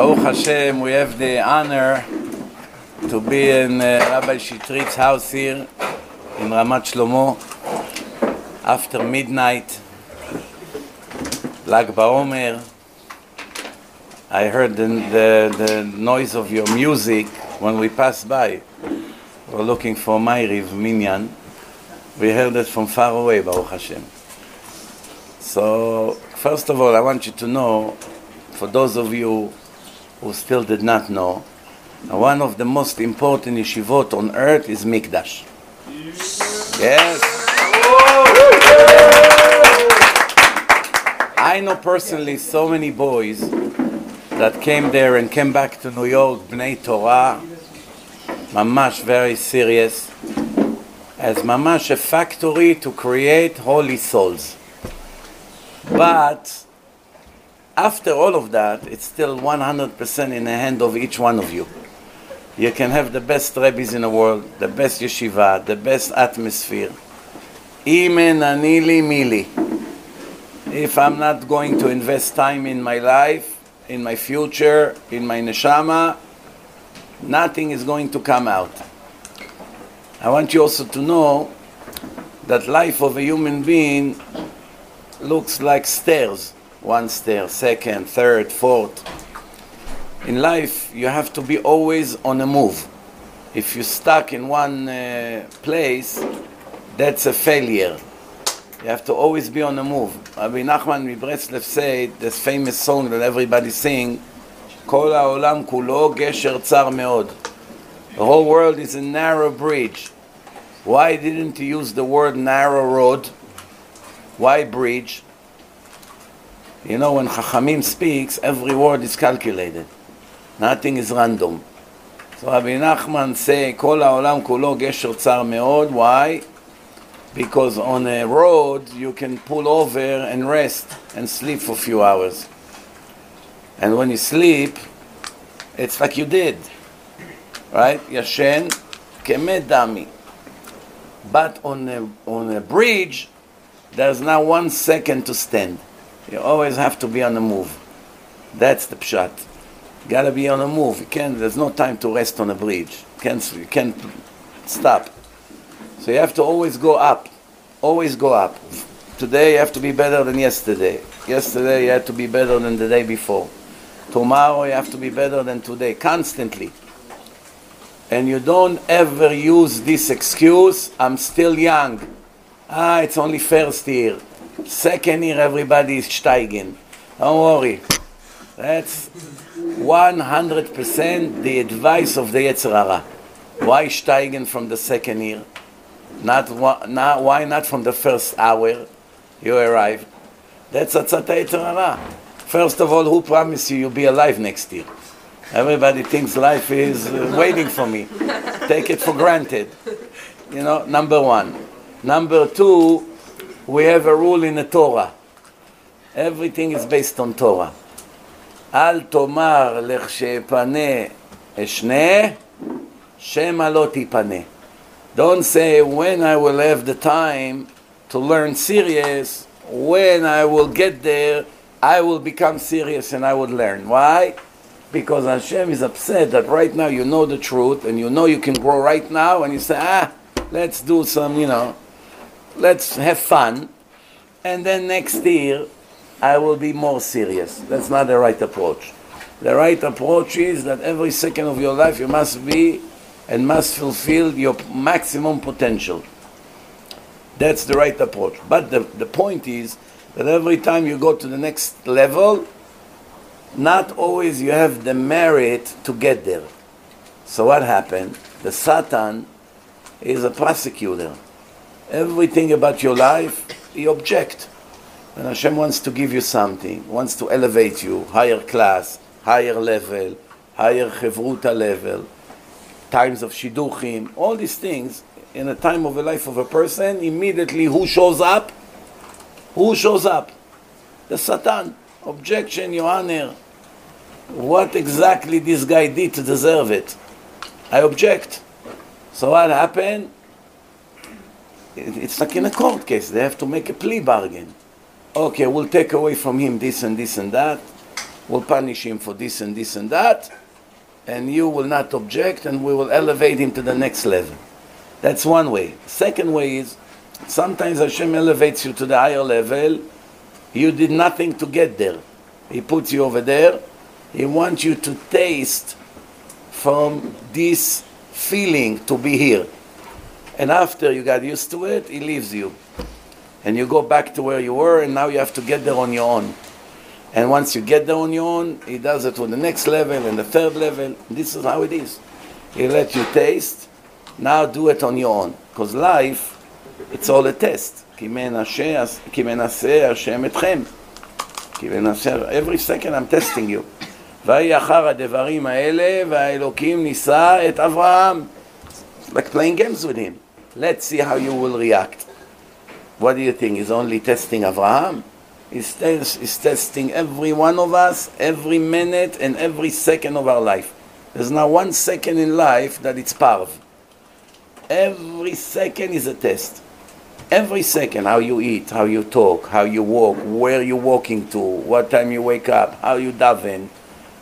Baruch Hashem, we have the honor to be in uh, Rabbi Shitrit's house here in Ramat Shlomo after midnight. Lag BaOmer. I heard the, the, the noise of your music when we passed by. We're looking for Ma'ariv Minyan. We heard it from far away, Baruch Hashem. So, first of all, I want you to know, for those of you who still did not know, one of the most important yeshivot on earth is Mikdash. Yes. I know personally so many boys that came there and came back to New York, Bnei Torah, mamash very serious, as mamash a factory to create holy souls. But after all of that, it's still 100% in the hand of each one of you. You can have the best rabbis in the world, the best yeshiva, the best atmosphere. Imen anili mili. If I'm not going to invest time in my life, in my future, in my neshama, nothing is going to come out. I want you also to know that life of a human being looks like stairs One stair, second, third, fourth. In life, you have to be always on a move. If you're stuck in one uh, place, that's a failure. You have to always be on the move. Rabbi Nachman מבreslov said this famous song that everybody sing, כל העולם כולו גשר צר מאוד. The whole world is a narrow bridge. Why didn't you use the word narrow road? Why bridge? You know, when Chachamim speaks, every word is calculated. Nothing is random. So Rabbi Nachman say, כל העולם כולו גשר צר מאוד. Why? Because on a road, you can pull over and rest and sleep for a few hours. And when you sleep, it's like you did. Right? Yashen kemet dami. But on a, on a bridge, there's not one second to stand. You always have to be on the move. That's the pshat. You gotta be on the move. You can't, there's no time to rest on a bridge. You can't, you can't stop. So you have to always go up. Always go up. Today you have to be better than yesterday. Yesterday you had to be better than the day before. Tomorrow you have to be better than today. Constantly. And you don't ever use this excuse, I'm still young. Ah, it's only first year. Second year, everybody is steigen. Don't worry. That's 100% the advice of the Yetzer Hara. Why steigen from the second year? Not, not, why not from the first hour you arrived? That's Atzat Yetzer Hara. First of all, who promised you you'll be alive next year? Everybody thinks life is uh, waiting for me. Take it for granted. You know, number one. Number two, we have a rule in the Torah. Everything is based on Torah. אל תאמר לכשאפנה אשנה, שמא לא תיפנה. Don't say when I will have the time to learn serious, when I will get there, I will become serious and I will learn. Why? Because Hashem is upset that right now you know the truth and you know you can grow right now and you say, ah, let's do some, you know, let's have fun. And then next year, I will be more serious. That's not the right approach. The right approach is that every second of your life you must be and must fulfill your maximum potential. That's the right approach. But the, the point is that every time you go to the next level, not always you have the merit to get there. So what happened? The Satan is a prosecutor. Everything about your life, you object. When Hashem wants to give you something, wants to elevate you, higher class, higher level, higher chevruta level, times of shidduchim, all these things in a time of the life of a person, immediately who shows up? Who shows up? The Satan. Objection, Your Honor. What exactly this guy did to deserve it? I object. So what happened? It's like in a court case. They have to make a plea bargain. Okay, we'll take away from him this and this and that. We'll punish him for this and this and that, and you will not object, and we will elevate him to the next level. That's one way. Second way is sometimes Hashem elevates you to the higher level. You did nothing to get there. He puts you over there. He wants you to taste from this feeling to be here And after you got used to it, he leaves you. And you go back to where you were, and now you have to get there on your own. And once you get there on your own, he does it to the next level and the third level. This is how it is. He let you taste. Now do it on your own. Because life, it's all a test. כי מנסה השם אתכם. כי מנסה, every second I'm testing you. ויהי אחר הדברים האלה, והאלוקים נישא את אברהם. Like playing games with him. Let's see how you will react. What do you think? He's only testing Abraham? He's, he's testing every one of us, every minute and every second of our life. There's not one second in life that it's parv. Every second is a test. Every second, how you eat, how you talk, how you walk, where you're walking to, what time you wake up, how you daven,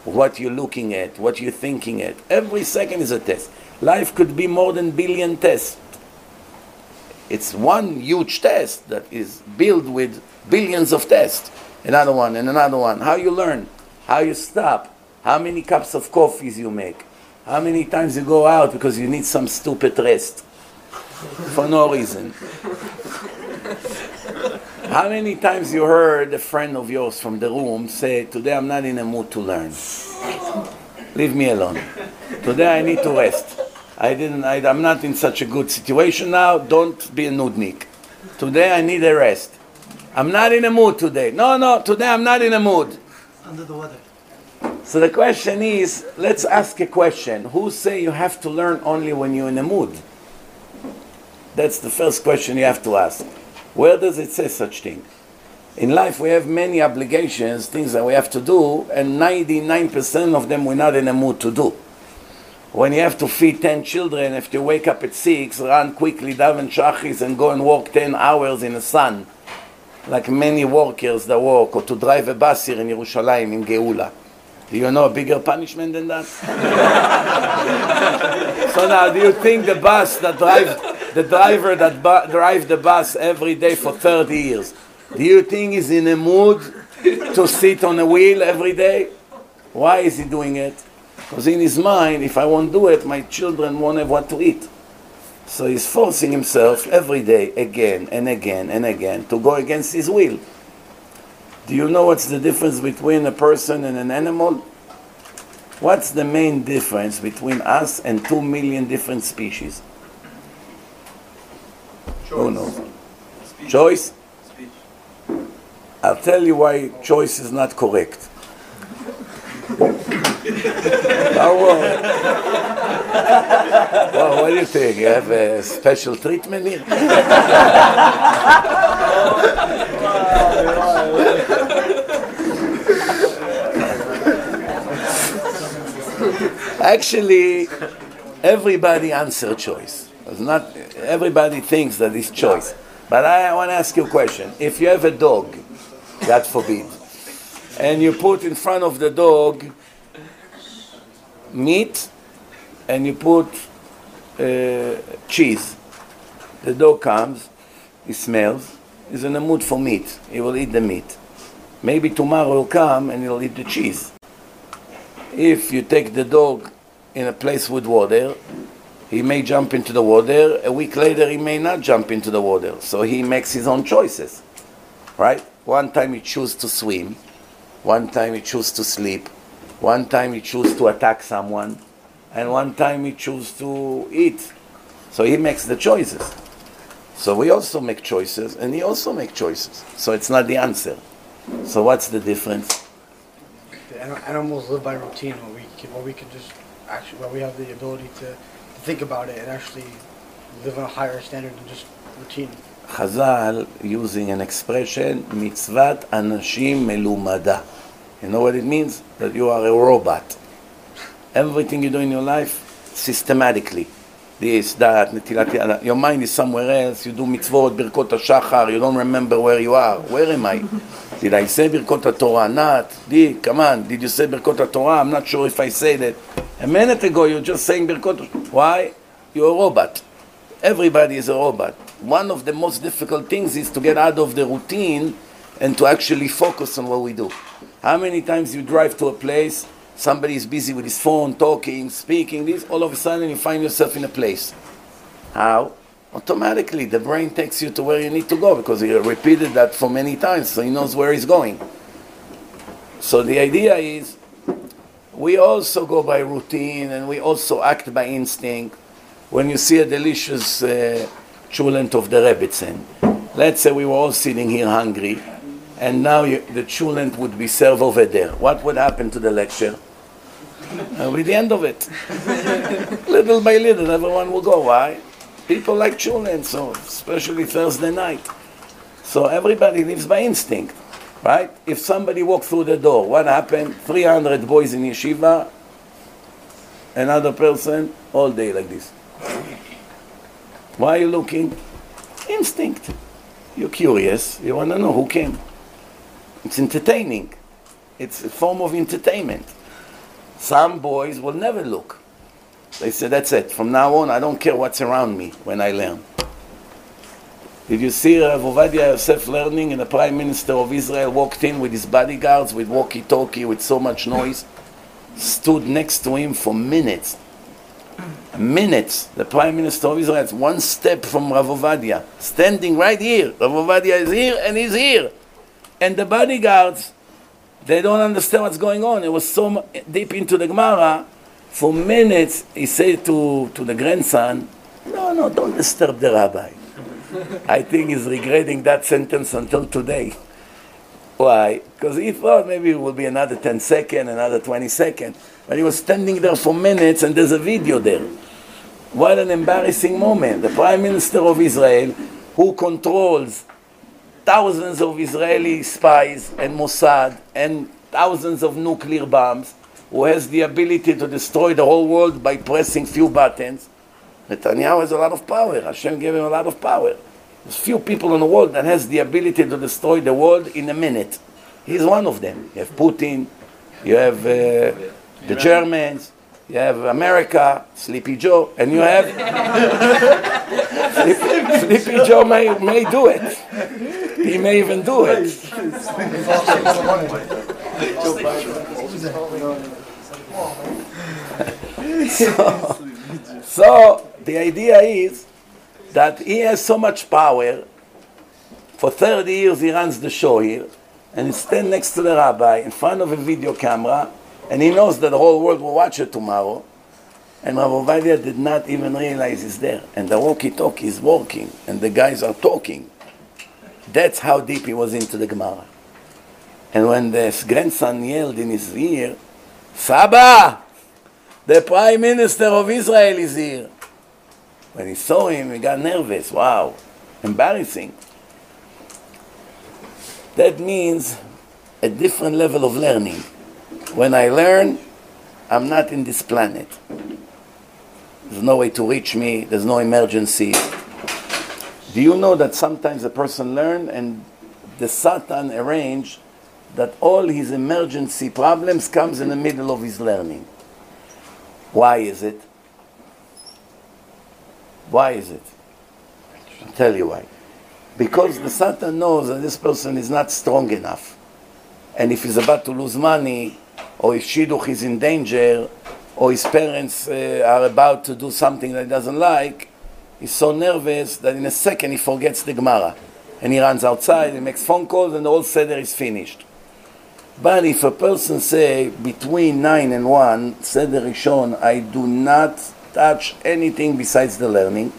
what you're looking at, what you're thinking at. Every second is a test. Life could be more than billion tests. It's one huge test that is built with billions of tests. Another one and another one. How you learn, how you stop, how many cups of coffees you make, how many times you go out because you need some stupid rest for no reason. How many times you heard a friend of yours from the room say, Today I'm not in a mood to learn. Leave me alone. Today I need to rest. I didn't I, I'm not in such a good situation now. Don't be a nudnik. Today I need a rest. I'm not in a mood today. No, no, today I'm not in a mood. Under the weather. So the question is, let's ask a question. Who say you have to learn only when you're in a mood? That's the first question you have to ask. Where does it say such thing? In life we have many obligations, things that we have to do, and 99% of them we're not in a mood to do. When you have to feed 10 children, if you wake up at 6, run quickly, daven shachis, and go and walk 10 hours in the sun, like many workers that work, or to drive a bus here in Yerushalayim, in Geula. Do you know a bigger punishment than that? so now, do you think the bus that drives, the driver that bu- drives the bus every day for 30 years, do you think he's in a mood to sit on a wheel every day? Why is he doing it? Because in his mind, if I won't do it, my children won't have what to eat. So he's forcing himself every day, again and again and again, to go against his will. Do you know what's the difference between a person and an animal? What's the main difference between us and two million different species? Who knows? Choice? I'll tell you why choice is not correct. Oh, well, what do you think? You have a special treatment here? Actually, everybody answer choice. It's not everybody thinks that it's choice. But I want to ask you a question. If you have a dog, God forbid, and you put in front of the dog meat and you put uh, cheese, the dog comes, he smells, he's in a mood for meat. He will eat the meat. Maybe tomorrow he'll come and he'll eat the cheese. If you take the dog in a place with water, he may jump into the water. A week later, he may not jump into the water. So he makes his own choices, right? One time he chooses to swim, one time he chooses to sleep, one time he chooses to attack someone, and one time he chooses to eat. So he makes the choices. So we also make choices, and he also makes choices. So it's not the answer. So what's the difference? The animals live by routine, where we can, we can just actually, where we have the ability to think about it and actually live on a higher standard than just routine. Chazal using an expression, mitzvat anashim melumada. You know what it means? That you are a robot. Everything you do in your life, systematically. This, that, netilat Your mind is somewhere else. You do mitzvot, birkot hashachar. You don't remember where you are. Where am I? Did I say birkot Torah? Not. Did, come on. Did you say birkot Torah? I'm not sure if I said it. A minute ago, you were just saying birkot. Why? You're a robot. Everybody is a robot. One of the most difficult things is to get out of the routine and to actually focus on what we do. How many times you drive to a place, somebody is busy with his phone, talking, speaking, this, all of a sudden you find yourself in a place. How? Automatically, the brain takes you to where you need to go because he repeated that for many times, so he knows where he's going. So the idea is we also go by routine and we also act by instinct. When you see a delicious uh, chulent of the Rebbitzin, let's say we were all sitting here hungry, and now you, the chulent would be served over there. What would happen to the lecture? Uh, with the end of it. little by little, everyone will go. Why? People like chulent, so especially Thursday night. So everybody lives by instinct, right? If somebody walked through the door, what happened? 300 boys in yeshiva, another person, all day like this. Why are you looking? Instinct. You're curious, you want to know who came. It's entertaining. It's a form of entertainment. Some boys will never look. They say, that's it. From now on, I don't care what's around me when I learn. Did you see uh, Rav Ovadia Yosef learning and the Prime Minister of Israel walked in with his bodyguards with walkie-talkie with so much noise? Stood next to him for minutes. Minutes. The Prime Minister of Israel is one step from Rav Ovadia. Standing right here. Rav Ovadia is here and he's here. And the bodyguards they don't understand what's going on. It was so deep into the Gemara. For minutes, he said to, to the grandson, No, no, don't disturb the rabbi. I think he's regretting that sentence until today. Why? Because he thought maybe it will be another 10 second, another 20 second. But he was standing there for minutes and there's a video there. What an embarrassing moment. The Prime Minister of Israel, who controls thousands of Israeli spies and Mossad and thousands of nuclear bombs, who has the ability to destroy the whole world by pressing few buttons. Netanyahu has a lot of power. Hashem gave him a lot of power. There's few people in the world that has the ability to destroy the world in a minute. He's one of them. You have Putin, you have uh, the Germans, you have America, Sleepy Joe, and you have Sleepy, Sleepy Joe may, may do it. He may even do it. so, so the idea is that he has so much power. For 30 years he runs the show here, and he stands next to the rabbi in front of a video camera and he knows that the whole world will watch it tomorrow. And Rav Ovadia did not even realize he's there. And the walkie-talkie is working, and the guys are talking. That's how deep he was into the Gemara. And when the grandson yelled in his ear, Saba, the Prime Minister of Israel is here. When he saw him, he got nervous. Wow, embarrassing. That means a different level of learning. When I learn, I'm not in this planet. There's no way to reach me, there's no emergency. Do you know that sometimes a person learn and the Satan arrange that all his emergency problems comes in the middle of his learning? Why is it? Why is it? I'll tell you why. Because the Satan knows that this person is not strong enough. And if he's about to lose money, or if Shidduch is in danger, or his parents uh, are about to do something that he doesn't like, he's so nervous that in a second he forgets the Gemara. And he runs outside, he makes phone calls, and the whole Seder is finished. But if a person say, between 9 and 1, Seder Rishon, I do not touch anything besides the learning,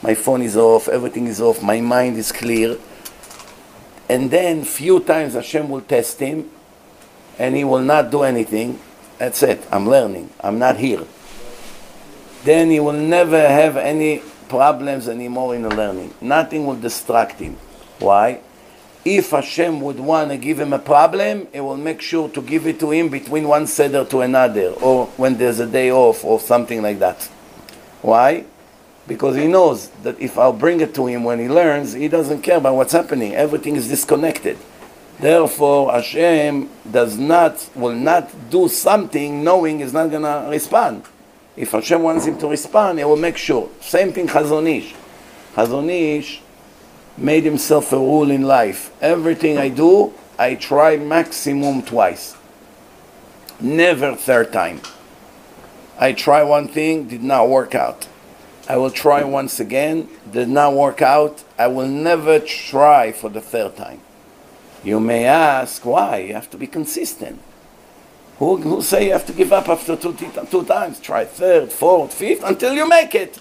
my phone is off, everything is off, my mind is clear, and then few times Hashem will test him, and he will not do anything. That's it. I'm learning. I'm not here. Then he will never have any problems anymore in the learning. Nothing will distract him. Why? If Hashem would want to give him a problem, he will make sure to give it to him between one seder to another, or when there's a day off, or something like that. Why? Because he knows that if I'll bring it to him when he learns, he doesn't care about what's happening. Everything is disconnected. Therefore, Hashem does not, will not do something knowing he's not going to respond. If Hashem wants him to respond, he will make sure. Same thing Chazon Ish. Chazon Ish made himself a rule in life. Everything I do, I try maximum twice. Never third time. I try one thing, did not work out. I will try once again, did not work out. I will never try for the third time. You may ask, why? You have to be consistent. Who, who say you have to give up after two, two times? Try third, fourth, fifth, until you make it.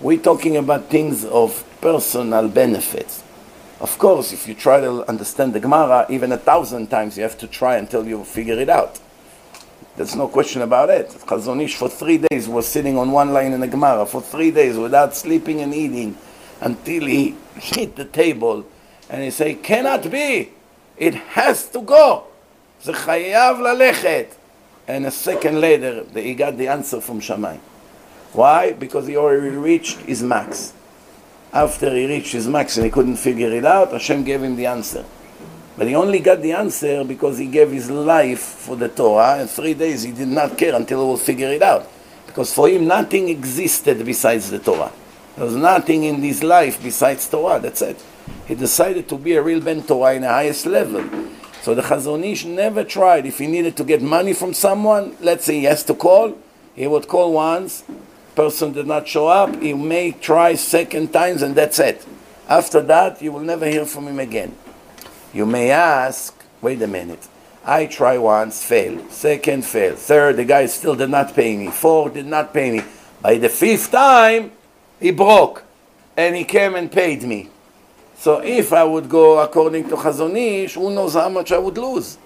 We're talking about things of personal benefits. Of course, if you try to understand the Gemara, even a thousand times, you have to try until you figure it out. There's no question about it. Chazon Ish for three days was sitting on one line in the Gemara for three days without sleeping and eating until he hit the table and he say, cannot be. It has to go. זה חייב ללכת. And a second later, he got the answer from Shamayim. Why? Because he already reached his max. After he reached his max and he couldn't figure it out, Hashem gave him the answer. But he only got the answer because he gave his life for the Torah, and three days he did not care until he will figure it out. Because for him, nothing existed besides the Torah. There was nothing in his life besides Torah, that's it. He decided to be a real Ben Torah in the highest level. So the Chazon Ish never tried. If he needed to get money from someone, let's say he has to call, he would call once, person did not show up, he may try second times and that's it. After that, you will never hear from him again. You may ask, wait a minute, I try once, fail. Second, fail. Third, the guy still did not pay me. Fourth, did not pay me. By the fifth time, he broke and he came and paid me. So if I would go according to Chazon Ish, who knows how much I would lose?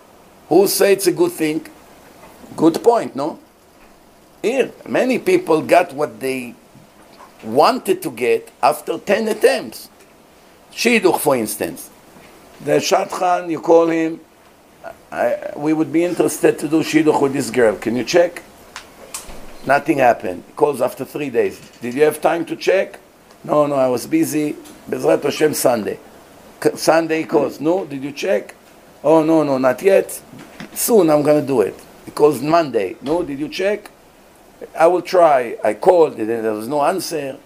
Who say it's a good thing? Good point, no? Here, many people got what they wanted to get after 10 attempts. Shidduch, for instance. The Shadchan, you call him, I, we would be interested to do Shidduch with this girl. Can you check? Nothing happened. He calls after three days. Did you have time to check? No, no, I was busy. Bezrat Hashem Sunday. Sunday calls. No, did you check? Oh, no, no, not yet. Soon I'm going to do it. He calls Monday. No, did you check? I will try. I called, and there was no answer.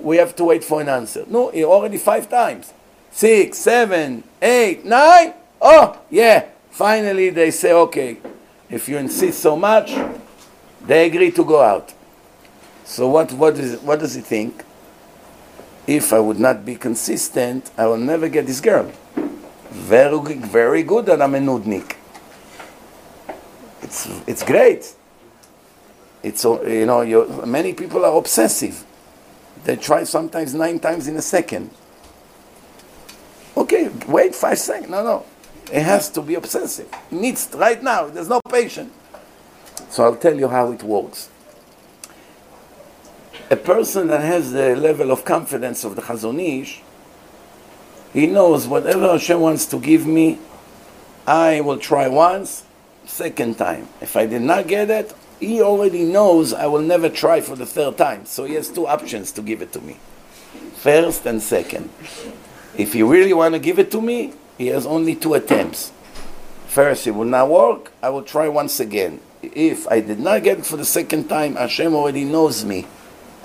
We have to wait for an answer. No, already five times. Six, seven, eight, nine. Oh, yeah. Finally, they say, okay, if you insist so much, they agree to go out. So what, what, is, what does he think? If I would not be consistent, I will never get this girl. Very, very good that I'm a nudnik. It's, it's great. It's you know many people are obsessive. They try sometimes nine times in a second. Okay, wait five seconds. No, no, it has to be obsessive. It needs right now. There's no patience. So I'll tell you how it works. A person that has the level of confidence of the Chazon Ish, he knows whatever Hashem wants to give me, I will try once, second time. If I did not get it, he already knows I will never try for the third time. So he has two options to give it to me first and second. If he really want to give it to me, he has only two attempts. First, it will not work, I will try once again. If I did not get it for the second time, Hashem already knows me.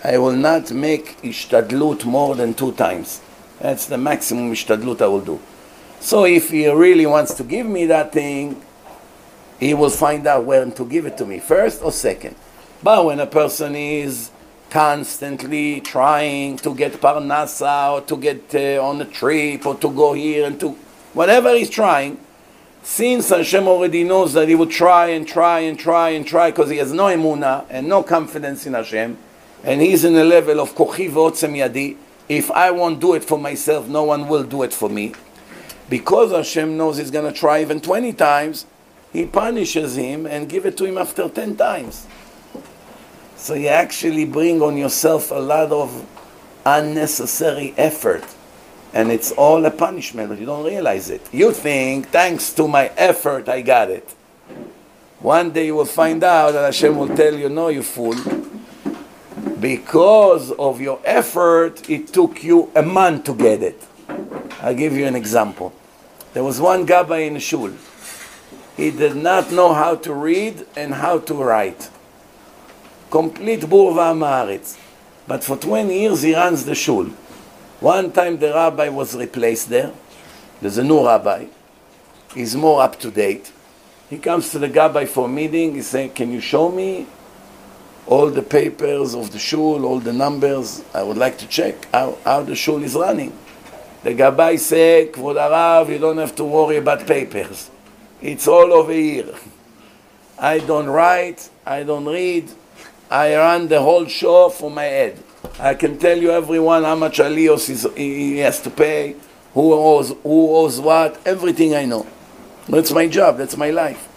I will not make ishtadlut more than two times. That's the maximum ishtadlut I will do. So if he really wants to give me that thing, he will find out when to give it to me, first or second. But when a person is constantly trying to get parnasa or to get uh, on a trip or to go here and to whatever he's trying, since Hashem already knows that he will try and try and try and try because he has no emuna and no confidence in Hashem, and he's in a level of kochi v'otzem yadi, if I won't do it for myself, no one will do it for me. Because Hashem knows he's going to try even 20 times, he punishes him and give it to him after 10 times. So you actually bring on yourself a lot of unnecessary effort. And it's all a punishment, but you don't realize it. You think, thanks to my effort, I got it. One day you will find out that Hashem will tell you, no, you fool. Because of your effort, it took you a month to get it. I'll give you an example. There was one gabbai in shul. He did not know how to read and how to write. Complete burva maaretz. But for 20 years he runs the shul. One time the rabbi was replaced there. There's a new rabbi. He's more up to date. He comes to the gabbai for a meeting. He says, Can you show me all the papers of the shul, all the numbers? I would like to check how, how the shul is running. The gabbai said, Kvod Arav, you don't have to worry about papers. It's all over here. I don't write, I don't read, I run the whole show for my head. I can tell you everyone how much Alios is, he has to pay, who owes, who owes what, everything I know. That's my job, that's my life.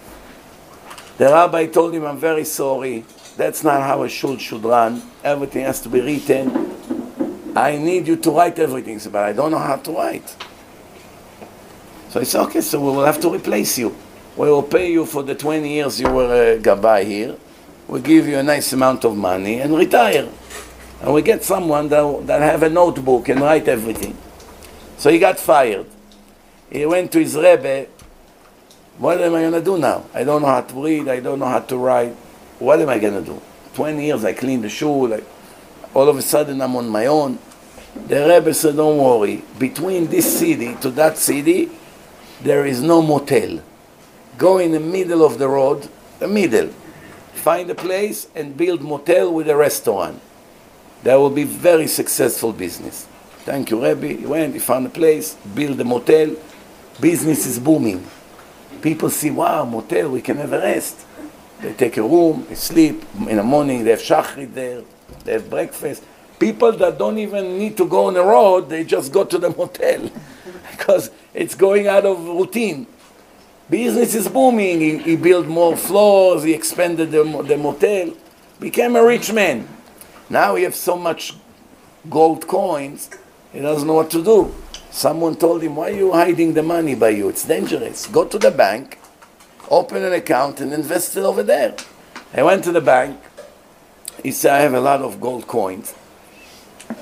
The rabbi told him, I'm very sorry. That's not how a shul should run. Everything has to be written. I need you to write everything. But I don't know how to write. So I said, okay, so we will have to replace you. We will pay you for the 20 years you were uh, a gabbai here. We'll give you a nice amount of money and retire. And we get someone that, that have a notebook and write everything. So he got fired. He went to his Rebbe. What am I going to do now? I don't know how to read. I don't know how to write. What am I going to do? 20 years I cleaned the shul. I, all of a sudden I'm on my own. The Rebbe said, don't worry. Between this city to that city, there is no motel. Go in the middle of the road, the middle. Find a place and build motel with a restaurant. That will be very successful business. Thank you, Rebbe. He went, he found a place, built a motel. Business is booming. People see, wow, motel, we can have a rest. They take a room, they sleep. In the morning, they have shachrit there, they have breakfast. People that don't even need to go on the road, they just go to the motel because it's going out of routine. Business is booming. He, he built more floors, he expanded the, the motel, became a rich man. Now he has so much gold coins, he doesn't know what to do. Someone told him, Why are you hiding the money by you? It's dangerous. Go to the bank, open an account, and invest it over there. I went to the bank. He said, I have a lot of gold coins.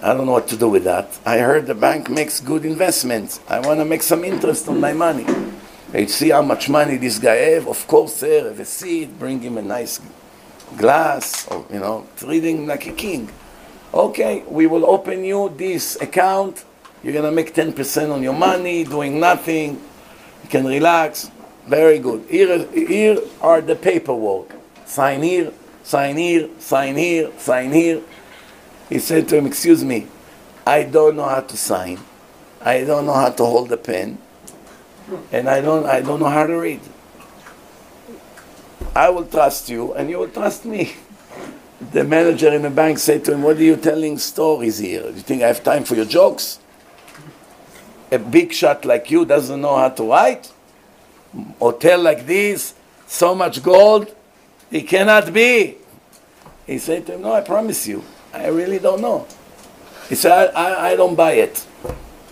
I don't know what to do with that. I heard the bank makes good investments. I want to make some interest on my money. They see how much money this guy have. Of course, sir, have a seat, bring him a nice glass, or, you know, treating like a king. Okay, we will open you this account. You're going to make 10% on your money, doing nothing. You can relax. Very good. Here, here are the paperwork. Sign here, sign here, sign here, sign here. He said to him, Excuse me, I don't know how to sign. I don't know how to hold a pen. And I don't, I don't know how to read. I will trust you and you will trust me. The manager in the bank said to him, What are you telling stories here? Do you think I have time for your jokes? A big shot like you doesn't know how to write? Hotel like this, so much gold? It cannot be. He said to him, No, I promise you. I really don't know. He said, I, I, I don't buy it.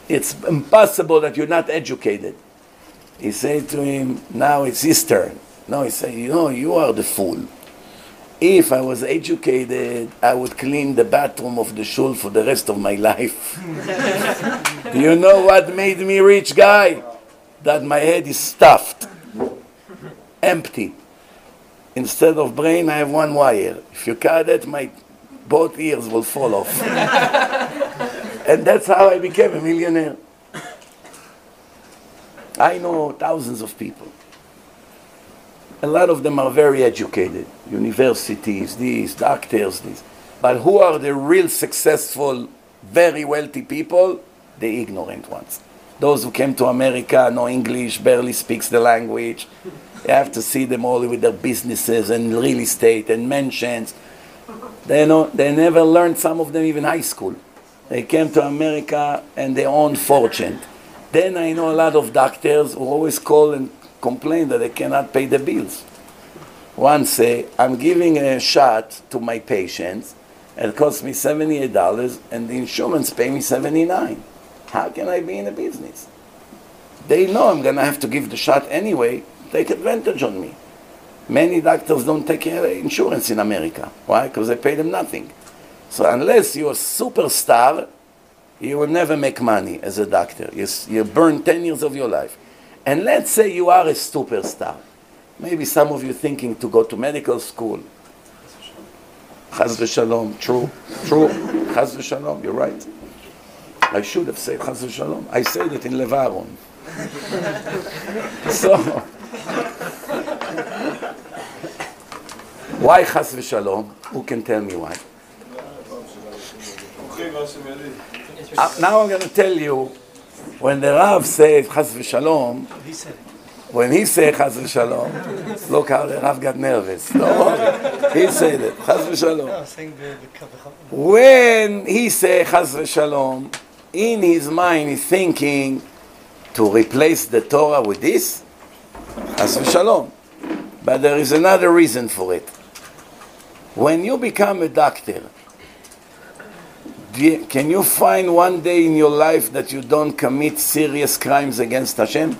It's impossible that you're not educated. He said to him, Now it's his turn. No, he said, You know, you are the fool. If I was educated, I would clean the bathroom of the shul for the rest of my life. You know what made me rich, guy? That my head is stuffed, empty. Instead of brain, I have one wire. If you cut it, my both ears will fall off. and that's how I became a millionaire. I know thousands of people. A lot of them are very educated, universities, these, doctors, these. But who are the real successful, very wealthy people? The ignorant ones. Those who came to America, know English, barely speaks the language. You have to see them all with their businesses and real estate and mansions. They, know, they never learned, some of them even high school. They came to America and they own fortune. Then I know a lot of doctors who always call and complain that they cannot pay the bills. One say, I'm giving a shot to my patients, it costs me $78 and the insurance pay me 79 How can I be in a business? They know I'm going to have to give the shot anyway, take advantage on me. Many doctors don't take insurance in America. Why? Because they pay them nothing. So unless you're a superstar, you will never make money as a doctor. You, you burn 10 years of your life. And let's say you are a superstar. Maybe some of you thinking to go to medical school. Chaz v'shalom, true, true. Chaz v'shalom, you're right. I should have said Chaz Shalom. I said it in Levaron. so, why Chaz Shalom? Who can tell me why? Uh, now I'm going to tell you, when the Rav says Chaz v'shalom, when he said Chaz Shalom, look how the Rav got nervous. Don't worry. He said it, Chaz v'shalom. When he said Chaz v'shalom, in his mind he's thinking to replace the Torah with this, Chaz v'shalom. But there is another reason for it. When you become a doctor, you, can you find one day in your life that you don't commit serious crimes against Hashem?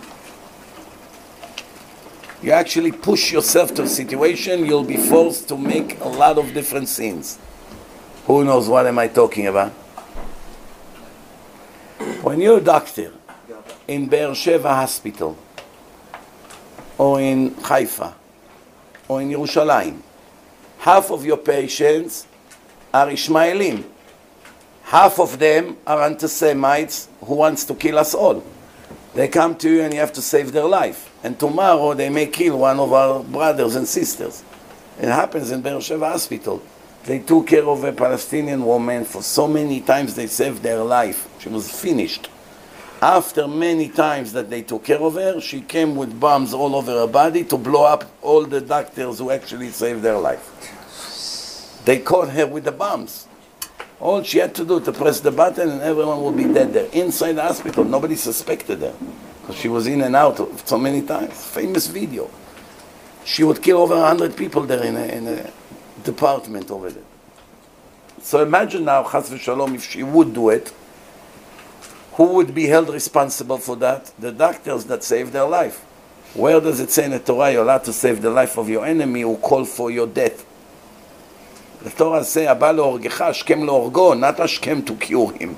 You actually push yourself to a situation, you'll be forced to make a lot of different sins. Who knows what am I talking about? When you're a doctor in Beersheba Hospital, or in Haifa, or in Yerushalayim, half of your patients are Ishmaelim half of them are anti-Semites who wants to kill us all. They come to you and you have to save their life. And tomorrow they may kill one of our brothers and sisters. It happens in Beersheba Hospital. They took care of a Palestinian woman for so many times they saved their life. She was finished. After many times that they took care of her, she came with bombs all over her body to blow up all the doctors who actually saved their life. They caught her with the bombs. All she had to do to press the button and everyone would be dead there. Inside the hospital, nobody suspected her. Because she was in and out so many times. Famous video. She would kill over 100 people there in a, in a department over there. So imagine now, Chas Shalom, if she would do it, who would be held responsible for that? The doctors that saved their life. Where does it say in the Torah you're allowed to save the life of your enemy who called for your death? The Torah says, Abba leorgecha, Ashkem leorgo, not Ashkem to cure him.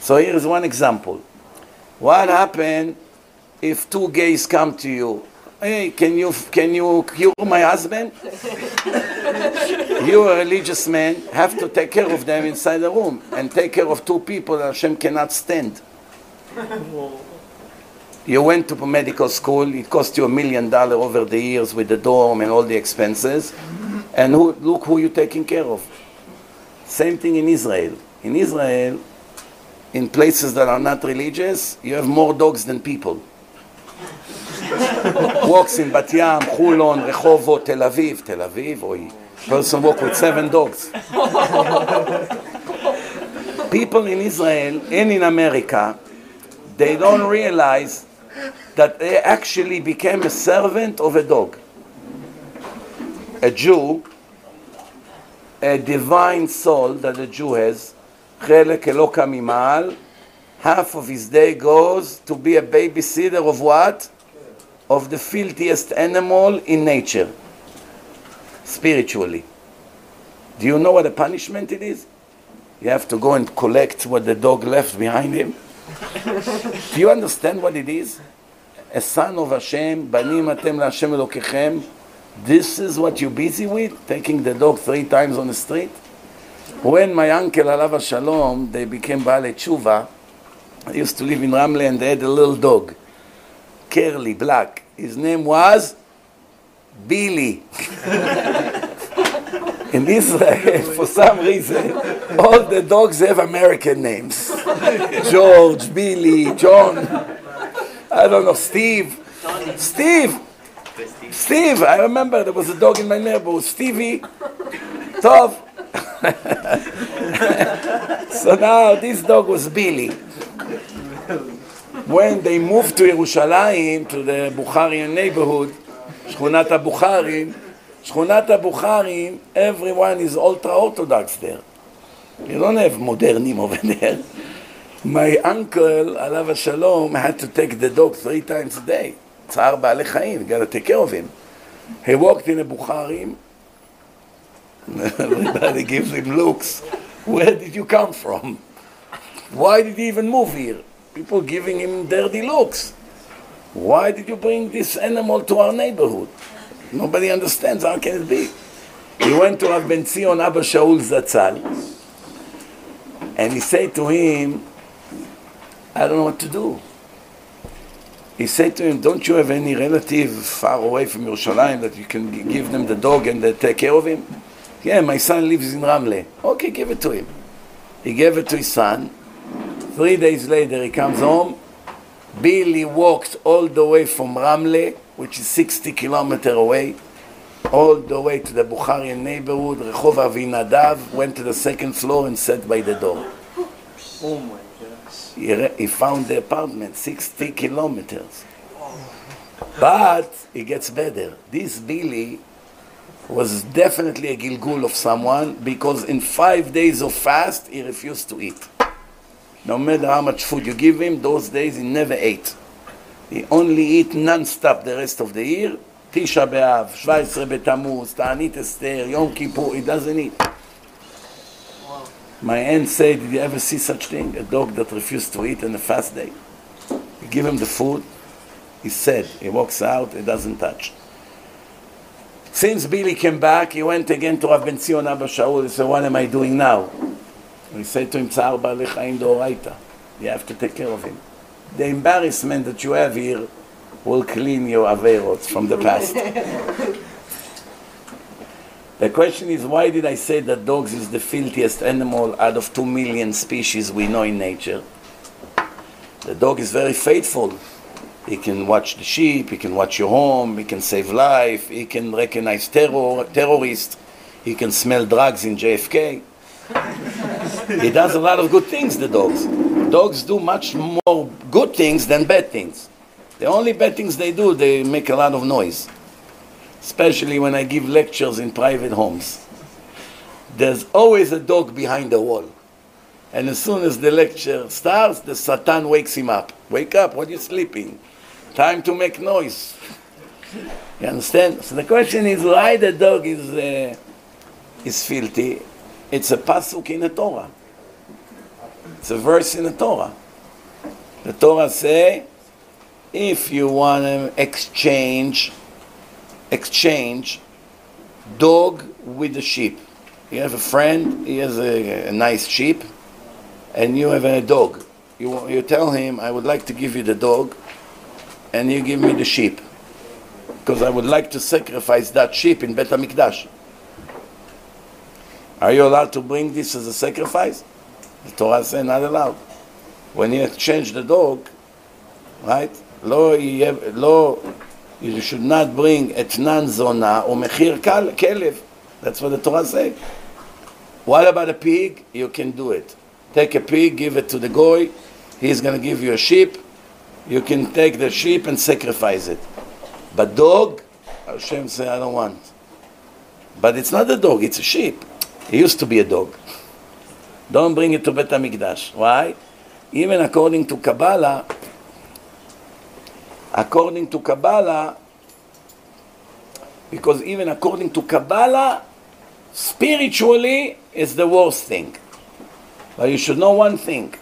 So here is one example. What happened if two gays come to you Hey, can you, can you cure my husband? you, a religious man, have to take care of them inside the room and take care of two people that Hashem cannot stand. You went to medical school, it cost you a million dollars over the years with the dorm and all the expenses. And who, look who you're taking care of. Same thing in Israel. In Israel, in places that are not religious, you have more dogs than people. Walks in Bat Yam, Holon, Rehovot, Tel Aviv. Tel Aviv, or person walk with seven dogs. People in Israel and in America, they don't realize that they actually became a servant of a dog. A Jew, a divine soul that a Jew has, half of his day goes to be a babysitter of what? of the filthiest animal in nature, spiritually. Do you know what a punishment it is? You have to go and collect what the dog left behind him. Do you understand what it is? A son of Hashem, banim atem laHashem elokechem. This is what you're busy with, taking the dog three times on the street. When my uncle Alav Shalom, they became Baal Tshuva. I used to live in Ramle and they had a little dog curly, black. His name was Billy. in Israel, for some reason, all the dogs have American names. George, Billy, John, I don't know, Steve. Steve, Steve, I remember there was a dog in my neighborhood, Stevie, Tov. so now this dog was Billy When they moved to Yerushalayim, to the Bukharian neighborhood, Shchunat HaBukharim, Shchunat HaBukharim, everyone is ultra-Orthodox there. You don't have modernim over there. My uncle, Alav Shalom, had to take the dog three times a day. צער בעלי חיים, you gotta take care of him. He walked in a Bukharim, Everybody gives him looks. Where did you come from? Why did he even move here? People giving him dirty looks. Why did you bring this animal to our neighborhood? Nobody understands. How can it be? He went to Rav Zion Abba Shaul Zatzal, and he said to him, I don't know what to do. He said to him, don't you have any relative far away from Yerushalayim that you can give them the dog and they take care of him? Yeah, my son lives in Ramle. Okay, give it to him. He gave it to his son. Three days later, he comes home. Billy walked all the way from Ramle, which is 60 kilometers away, all the way to the Bukharian neighborhood, Rehov Avinadav, went to the second floor and sat by the door. Oh my goodness. He, he found the apartment, 60 kilometers. But it gets better. This Billy was definitely a Gilgul of someone because in five days of fast, he refused to eat. No matter how much food you give him, those days he never ate. He only eat non-stop the rest of the year. Tisha B'Av, 17 B'Tammuz, Ta'anit Esther, Yom Kippur, he doesn't eat. My aunt said, did you ever see such thing? A dog that refused to eat on a fast day. You give him the food, he said, he walks out, he doesn't touch. Since Billy came back, he went again to Rav Ben Abba Shaul. He said, what am I doing now? He said to him, Tzar Ba'alei Chaim D'Oraita. You have to take care of him. The embarrassment that you have here will clean your averot from the past. The question is, why did I say that dogs is the filthiest animal out of two million species we know in nature? The dog is very faithful. He can watch the sheep, he can watch your home, he can save life, he can recognize terror, terrorists, he can smell drugs in JFK. He does a lot of good things, the dogs. Dogs do much more good things than bad things. The only bad things they do, they make a lot of noise especially when I give lectures in private homes. There's always a dog behind the wall. And as soon as the lecture starts, the Satan wakes him up. Wake up, what are you sleeping? Time to make noise. You understand? So the question is why the dog is, uh, is filthy. It's a pasuk in the Torah. It's a verse in the Torah. The Torah say, if you want to exchange exchange dog with the sheep. You have a friend, he has a, a nice sheep, and you have a dog. You, you tell him, I would like to give you the dog, and you give me the sheep. Because I would like to sacrifice that sheep in Bet HaMikdash. Are you allowed to bring this as a sacrifice? The Torah says not allowed. When you exchange the dog, right? Lo, lo you should not bring etnan zona or mechir kelev. That's what the Torah says. What about a pig? You can do it. Take a pig, give it to the goy. He's going to give you a sheep. You can take the sheep and sacrifice it. But dog, Hashem said, I don't want. But it's not a dog, it's a sheep. It used to be a dog. Don't bring it to Bet HaMikdash. Why? Even according to Kabbalah, according to Kabbalah, because even according to Kabbalah, spiritually is the worst thing. But you should know one thing.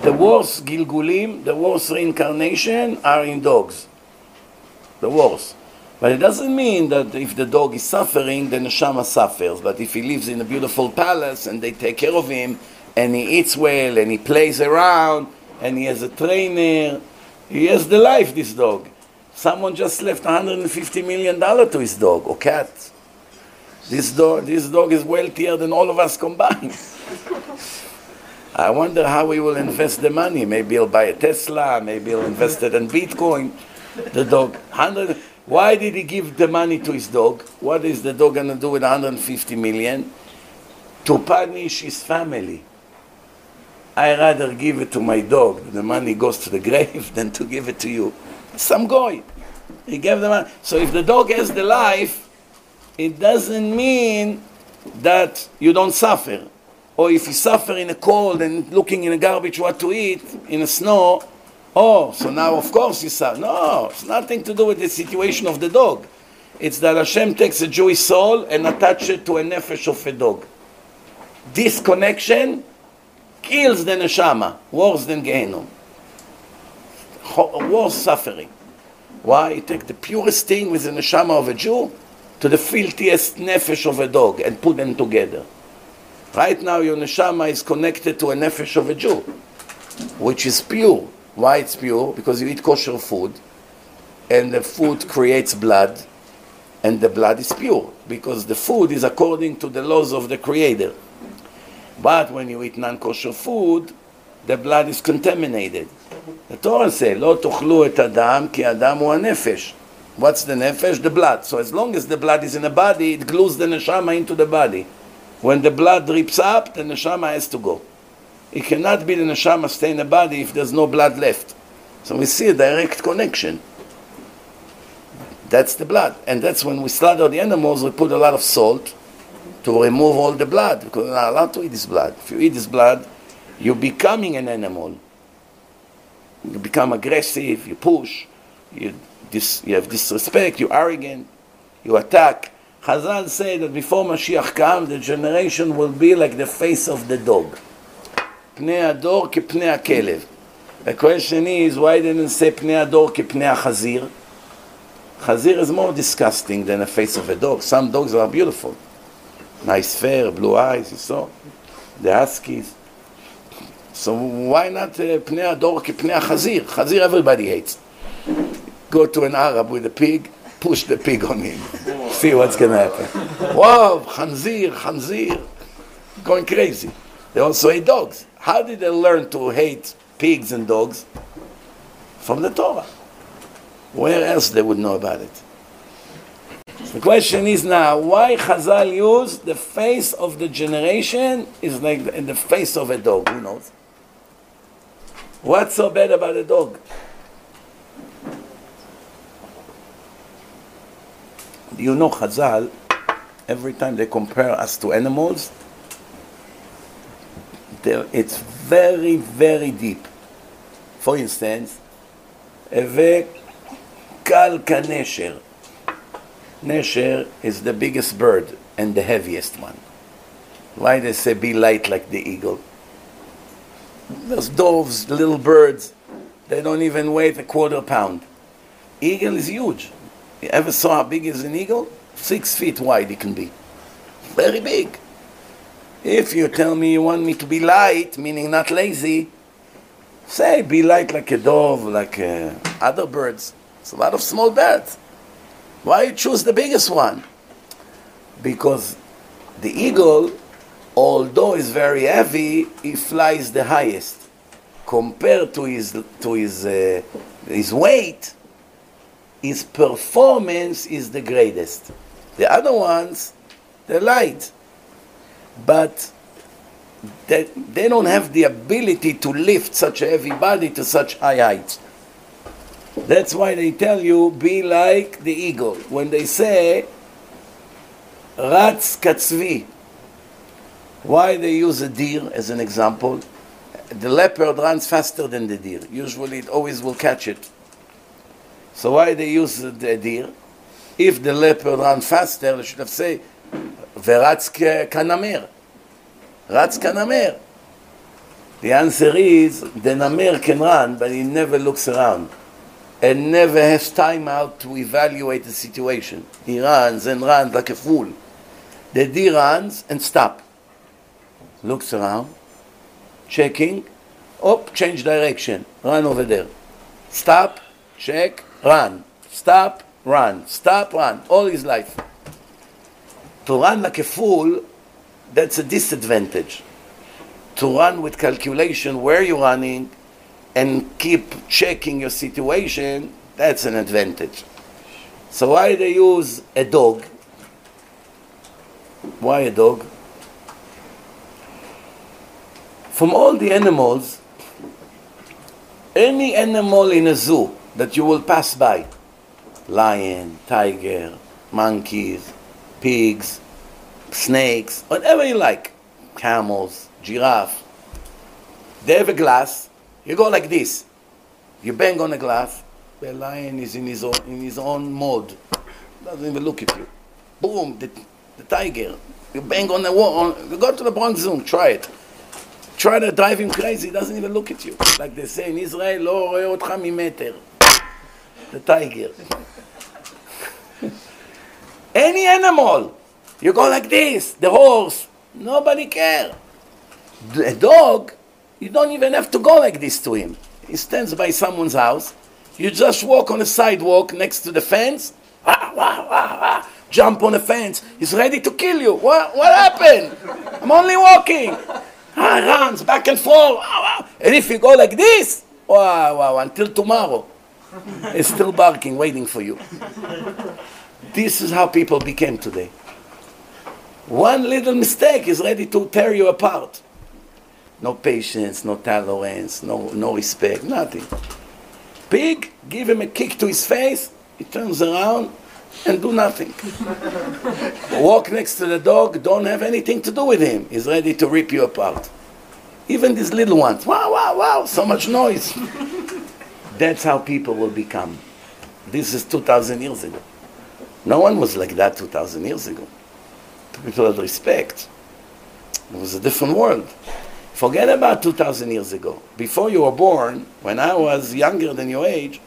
The worst Gilgulim, the worst reincarnation are in dogs. The worst. But it doesn't mean that if the dog is suffering, then the neshama suffers. But if he lives in a beautiful palace and they take care of him, and he eats well, and he plays around, and he has a trainer, he has the life, this dog. Someone just left $150 million to his dog or cat. This dog, this dog is wealthier than all of us combined. I wonder how he will invest the money. Maybe he'll buy a Tesla, maybe he'll invest it in Bitcoin. The dog, 100, why did he give the money to his dog? What is the dog going to do with 150 million? To punish his family. I rather give it to my dog. The money goes to the grave than to give it to you. Some guy. He gave the money. So if the dog has the life, it doesn't mean that you don't suffer. Or if you suffer in a cold and looking in a garbage what to eat in the snow, oh, so now of course you suffer. No, it's nothing to do with the situation of the dog. It's that Hashem takes a Jewish soul and attaches it to a nefesh of a dog. This connection kills the neshama, worse than Gehenom. Worse suffering. Why? You take the purest thing with the neshama of a Jew to the filthiest nefesh of a dog and put them together. Right now, your neshama is connected to a nefesh of a Jew, which is pure. Why it's pure? Because you eat kosher food, and the food creates blood, and the blood is pure because the food is according to the laws of the Creator. But when you eat non-kosher food, the blood is contaminated. The Torah says, "Lo tochlu et adam ki adam hu nefesh." What's the nefesh? The blood. So as long as the blood is in the body, it glues the neshama into the body. When the blood drips up, the neshama has to go. It cannot be the neshama stay in the body if there's no blood left. So we see a direct connection. That's the blood. And that's when we slaughter the animals, we put a lot of salt to remove all the blood because you're not allowed to eat this blood. If you eat this blood, you're becoming an animal. You become aggressive, you push, you, dis, you have disrespect, you're arrogant, you attack. Chazal said that before Mashiach comes, the generation will be like the face of the dog. פני הדור כפני הכלב. The question is, why didn't it say פני הדור כפני החזיר? Chazir is more disgusting than the face of a dog. Some dogs are beautiful. Nice fur, blue eyes, you saw. The huskies. So why not uh, פני הדור כפני החזיר? Chazir everybody hates. Go to an Arab with a pig, push the pig on him. See what's going to happen. Wow, Khanzir, Khanzir. Going crazy. They also hate dogs. How did they learn to hate pigs and dogs? From the Torah. Where else they would know about it? The question is now, why Chazal use the face of the generation is like the, the face of a dog? Who knows? What's so bad about a dog? You know Chazal, every time they compare us to animals, there, it's very, very deep. For instance, Kalka Nesher. Nesher is the biggest bird and the heaviest one. Why they say be light like the eagle? Those doves, little birds, they don't even weigh a quarter pound. Eagle is huge. You ever saw how big is an eagle? Six feet wide it can be. Very big. If you tell me you want me to be light, meaning not lazy, say be light like a dove, like uh, other birds. It's a lot of small birds. Why you choose the biggest one? Because the eagle, although is very heavy, he flies the highest. Compared to his to his uh, his weight, his performance is the greatest. The other ones, they're light, but they, they don't have the ability to lift such a heavy body to such high heights. That's why they tell you be like the eagle. When they say Ratz katzvi, why they use a deer as an example? The leopard runs faster than the deer. Usually it always will catch it. So why they use the deer? If the leopard runs faster, they should have said Veratz kanamer. Ratz kanamer. The answer is the namer can run, but he never looks around and never has time out to evaluate the situation. He runs and runs like a fool. The deer runs and stop. Looks around, checking, up, change direction, run over there. Stop, check, run. Stop, run. Stop, run. All his life. To run like a fool, that's a disadvantage. To run with calculation where you're running and keep checking your situation, that's an advantage. So why they use a dog? Why a dog? From all the animals, any animal in a zoo that you will pass by, lion, tiger, monkeys, pigs, snakes, whatever you like, camels, giraffe, they have a glass, you go like this. You bang on the glass. The lion is in his own, in his own mode. doesn't even look at you. Boom, the, the tiger. You bang on the wall. On, you go to the Bronx Zoo, try it. Try to drive him crazy, he doesn't even look at you. Like they say in Israel, לא רואה אותך ממטר. The tiger. Any animal. You go like this, the horse, nobody care. The dog, you don't even have to go like this to him. He stands by someone's house. You just walk on the sidewalk next to the fence. Ah, wah, wah, wah, jump on the fence. He's ready to kill you. What, what happened? I'm only walking. Ah, runs back and forth. Ah, ah. And if you go like this, wow, wow, until tomorrow, he's still barking, waiting for you. This is how people became today. One little mistake is ready to tear you apart. No patience, no tolerance, no, no respect, nothing. Pig, give him a kick to his face, he turns around and do nothing. Walk next to the dog, don't have anything to do with him. He's ready to rip you apart. Even these little ones, wow, wow, wow, so much noise. That's how people will become. This is 2,000 years ago. No one was like that 2,000 years ago. People had respect. It was a different world. Forget about 2,000 years ago. Before you were born, when I was younger than your age,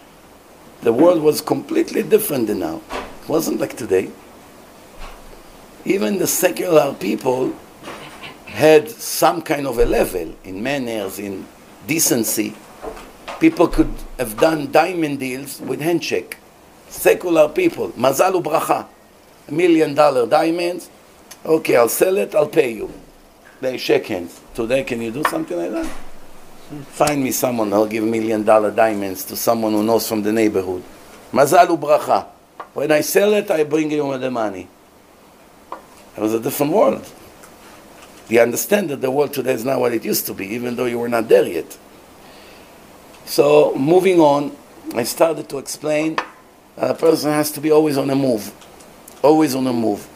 the world was completely different than now. It wasn't like today. Even the secular people had some kind of a level in manners, in decency. People could have done diamond deals with handshake. Secular people, mazal bracha, million dollar diamonds. Okay, I'll sell it, I'll pay you. They shake hands. Today, can you do something like that? Find me someone who'll give million dollar diamonds to someone who knows from the neighborhood. Mazal bracha. When I sell it, I bring you the money. It was a different world. You understand that the world today is not what it used to be, even though you were not there yet. So, moving on, I started to explain a person has to be always on the move. Always on the move.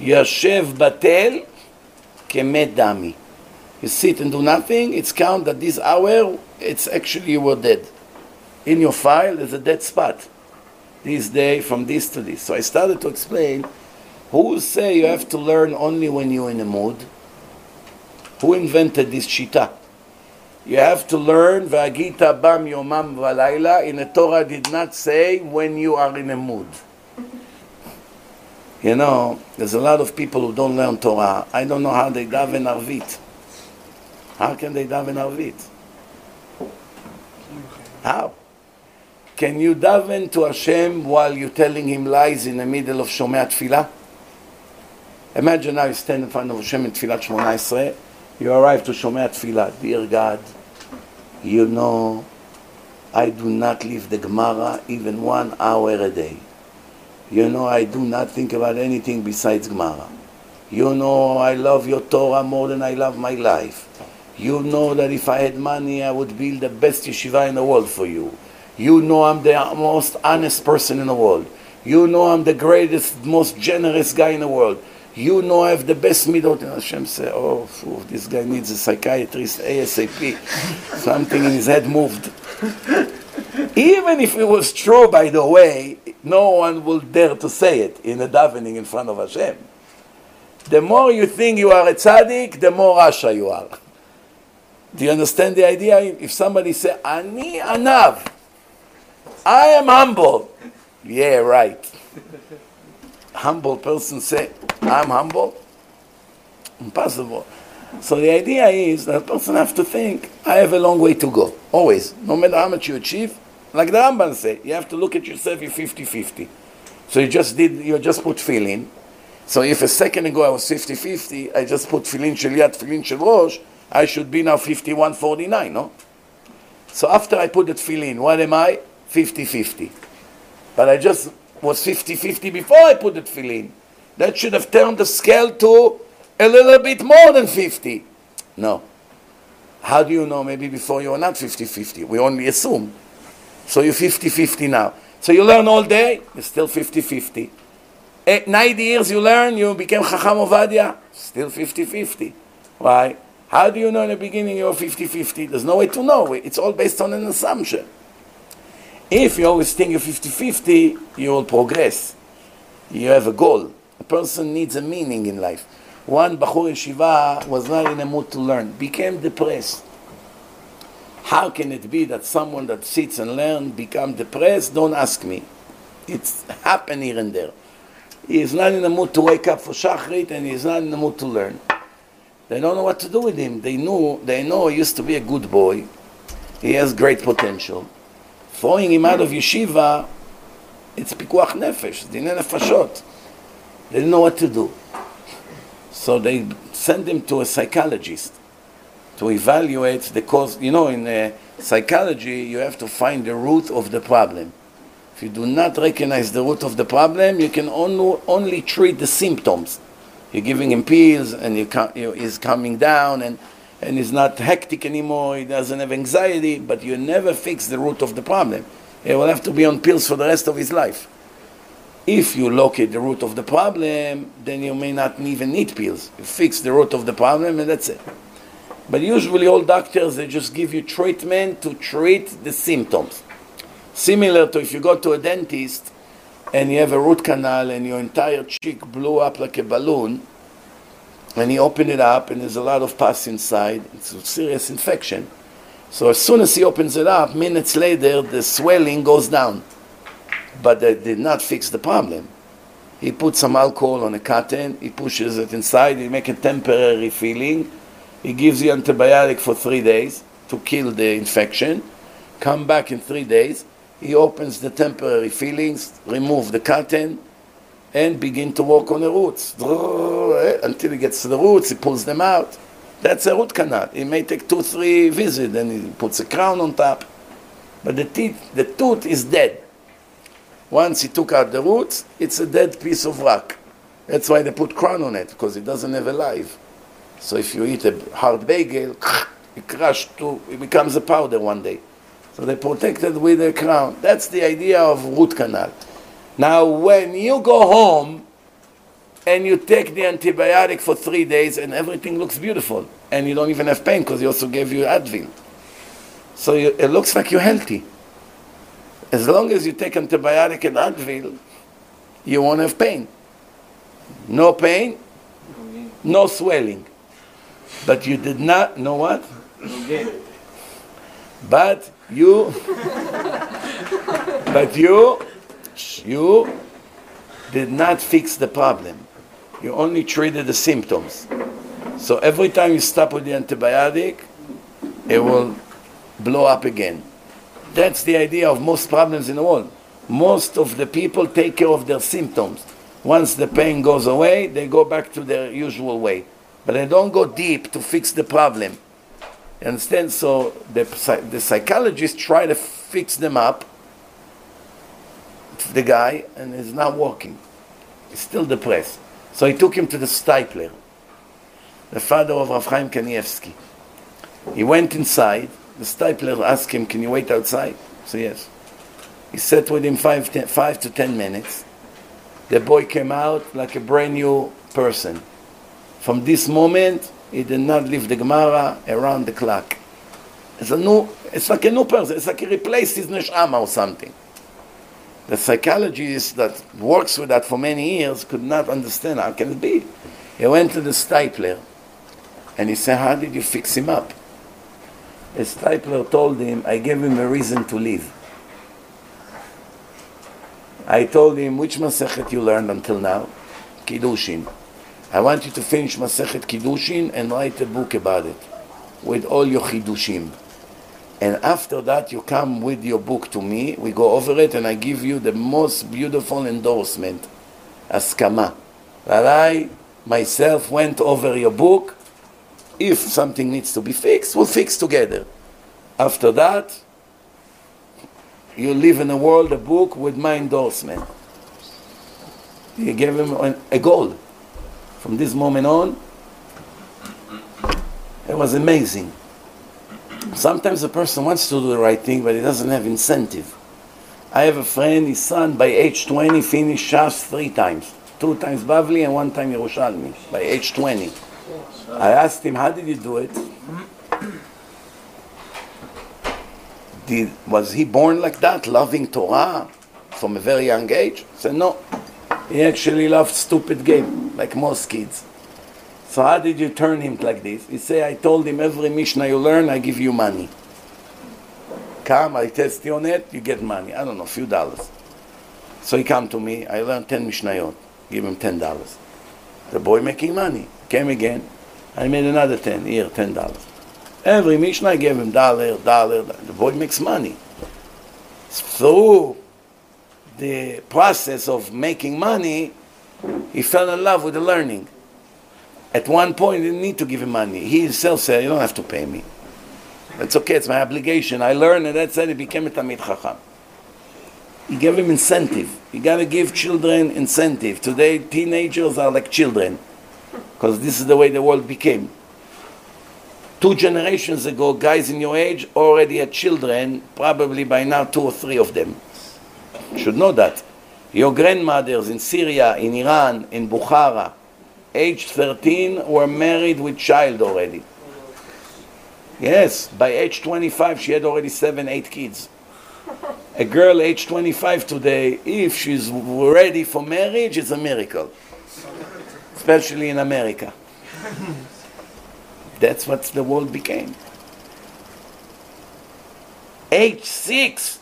Yashev batel kemet dami. You sit and do nothing, it's count that this hour, it's actually you were dead. In your file, there's a dead spot. This day, from this to this. So I started to explain who say you have to learn only when you're in a mood? Who invented this shita? You have to learn Vagita bam yomam valayla. In the Torah did not say when you are in a mood. You know, there's a lot of people who don't learn Torah. I don't know how they daven Arvit. How can they daven Arvit? How? Can you daven to Hashem while you're telling him lies in the middle of Shomei Tfilah? Imagine now you stand in front of Hashem in Tfilat 18. You arrive to Shomei Tfilah. Dear God, you know I do not leave the Gemara even one hour a day. You know I do not think about anything besides Gemara. You know I love your Torah more than I love my life. You know that if I had money, I would build the best yeshiva in the world for you. You know I'm the most honest person in the world. You know I'm the greatest, most generous guy in the world. You know I have the best midot. And Hashem say, oh, phew, this guy needs a psychiatrist ASAP. Something in his head moved. Even if it was true, by the way, no one will dare to say it in a davening in front of Hashem. The more you think you are a tzaddik, the more Rasha you are. Do you understand the idea? If somebody say, Ani anav, I am humble. Yeah, right. Humble person say, I'm humble? Impossible. So the idea is that person have to think, I have a long way to go. Always. No matter how much you achieve, like the Ramban say, you have to look at yourself, you're 50-50. So you just did, you just put filin. So if a second ago I was 50-50, I just put filin shel yad, filin shel rosh, I should be now 51-49, no? So after I put that filin, what am I? 50-50. But I just was 50-50 before I put that filin. That should have turned the scale to a little bit more than 50. No. How do you know? Maybe before you were not 50-50. We only assume. So you're 50-50 now. So you learn all day, you're still 50-50. Eight, 90 years you learn, you became Chacham Ovadia, still 50-50. Why? How do you know in the beginning you're 50-50? There's no way to know. It's all based on an assumption. If you always think you're 50-50, you will progress. You have a goal. A person needs a meaning in life. One Bachur Yeshiva was not in a mood to learn, became depressed. How can it be that someone that sits and learns become depressed? Don't ask me. It's happened here and there. He is not in the mood to wake up for Shachrit and he is not in the mood to learn. They don't know what to do with him. They knew, they know he used to be a good boy. He has great potential. Throwing him out of yeshiva, it's pikuach nefesh, dinei nefashot. They didn't know what to do. So they send him to a psychologist to evaluate the cause. You know, in uh, psychology, you have to find the root of the problem. If you do not recognize the root of the problem, you can only, only treat the symptoms. You're giving him pills, and you you, he's coming down, and, and he's not hectic anymore, he doesn't have anxiety, but you never fix the root of the problem. He will have to be on pills for the rest of his life. If you locate the root of the problem, then you may not even need pills. You fix the root of the problem, and that's it. But usually, all doctors they just give you treatment to treat the symptoms. Similar to if you go to a dentist and you have a root canal and your entire cheek blew up like a balloon, and he opened it up and there's a lot of pus inside, it's a serious infection. So as soon as he opens it up, minutes later, the swelling goes down. But they did not fix the problem. He put some alcohol on a cotton, he pushes it inside, he make a temporary feeling, he gives you antibiotic for three days to kill the infection, come back in three days, he opens the temporary fillings, remove the cotton, and begin to walk on the roots. Eh? Until he gets to the roots, he pulls them out. That's a root canal. It may take two, three visits, and he puts a crown on top. But the teeth, the tooth is dead. Once he took out the roots, it's a dead piece of rock. That's why they put crown on it, because it doesn't have a life. So if you eat a hard bagel, it crushed to, it becomes a powder one day. So they protect it with a crown. That's the idea of root canal. Now, when you go home and you take the antibiotic for three days and everything looks beautiful, and you don't even have pain because he also gave you Advil. So you, it looks like you're healthy. As long as you take antibiotic and Advil, you won't have pain. No pain, no swelling. But you did not know what? But you, but you, you did not fix the problem. You only treated the symptoms. So every time you stop with the antibiotic, it will blow up again. That's the idea of most problems in the world. Most of the people take care of their symptoms. Once the pain goes away, they go back to their usual way. But they don't go deep to fix the problem. You understand? So the, the psychologists try to fix them up, the guy, and he's not walking. He's still depressed. So he took him to the Steipler, the father of Rav Chaim Kanievsky. He went inside. The Steipler asked him, Can you wait outside? So, Yes. He sat with him five, ten, five to ten minutes. The boy came out like a brand new person. From this moment, he did not leave the Gemara around the clock. It's a new, it's like a new person. It's like he replaced his neshama or something. The psychologist that works with that for many years could not understand how can it be. He went to the Steipler and he said, How did you fix him up? The Steipler told him, I gave him a reason to leave. I told him, which Masechet you learned until now? Kiddushin. I want you to finish Masechet Kiddushin and write a book about it with all your Chiddushim. And after that, you come with your book to me. We go over it, and I give you the most beautiful endorsement, Askama. That I myself went over your book. If something needs to be fixed, we'll fix together. After that, you live in a world, a book with my endorsement. You gave him a goal. From this moment on, it was amazing. Sometimes a person wants to do the right thing, but he doesn't have incentive. I have a friend, his son, by age 20, finished Shas three times. Two times Bavli and one time Yerushalmi, by age 20. I asked him, how did you do it? Did, was he born like that, loving Torah from a very young age? He said, no. He actually loved stupid game, like most kids. So how did you turn him like this? He say, I told him every Mishnah you learn, I give you money. Come, I test you on it, you get money. I don't know, a few dollars. So he come to me, I learned 10 Mishnayot, give him $10. The boy making money. Came again, I made another 10, here, $10. Every Mishnah I gave him dollar, dollar, the boy makes money. Through the process of making money, he fell in love with the learning. At one point, didn't need to give him money. He himself said, You don't have to pay me. It's okay, it's my obligation. I learned, and that's it. He became a Talmid Chacham. He gave him incentive. You got to give children incentive. Today, teenagers are like children because this is the way the world became. Two generations ago, guys in your age already had children, probably by now two or three of them. You should know that. Your grandmothers in Syria, in Iran, in Bukhara, age 13, were married with child already. Yes, by age 25, she had already seven, eight kids. A girl age 25 today, if she's ready for marriage, it's a miracle. Especially in America. That's what the world became. Age six,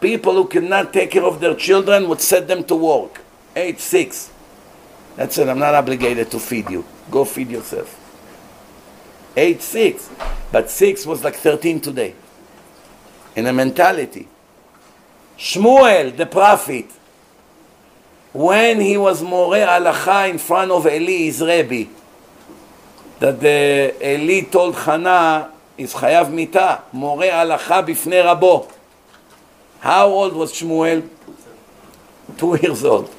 people who cannot take care of their children would set them to work. Age six. That's it, I'm not obligated to feed you. Go feed yourself. Age six. But six was like 13 today. In a mentality. Shmuel, the prophet, when he was more halacha in front of Eli, his Rebbe, that the Eli told Hannah, is chayav mita, more halacha bifnei rabo. How old was Shmuel? Two years old.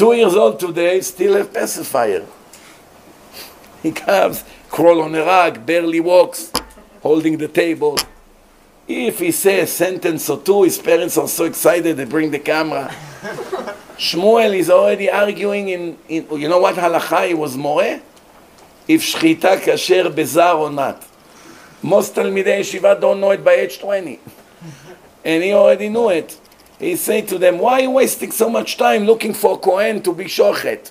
Two years old today, still a pacifier. He comes, crawl on a rug, barely walks, holding the table. If he says a sentence or two, his parents are so excited they bring the camera. Shmuel is already arguing in, in you know what halacha he was more? If shchita kasher bezar or not. Most Talmidei Yeshiva don't know it by age 20. And he already knew it. He said to them, why are you wasting so much time looking for Kohen to be shochet?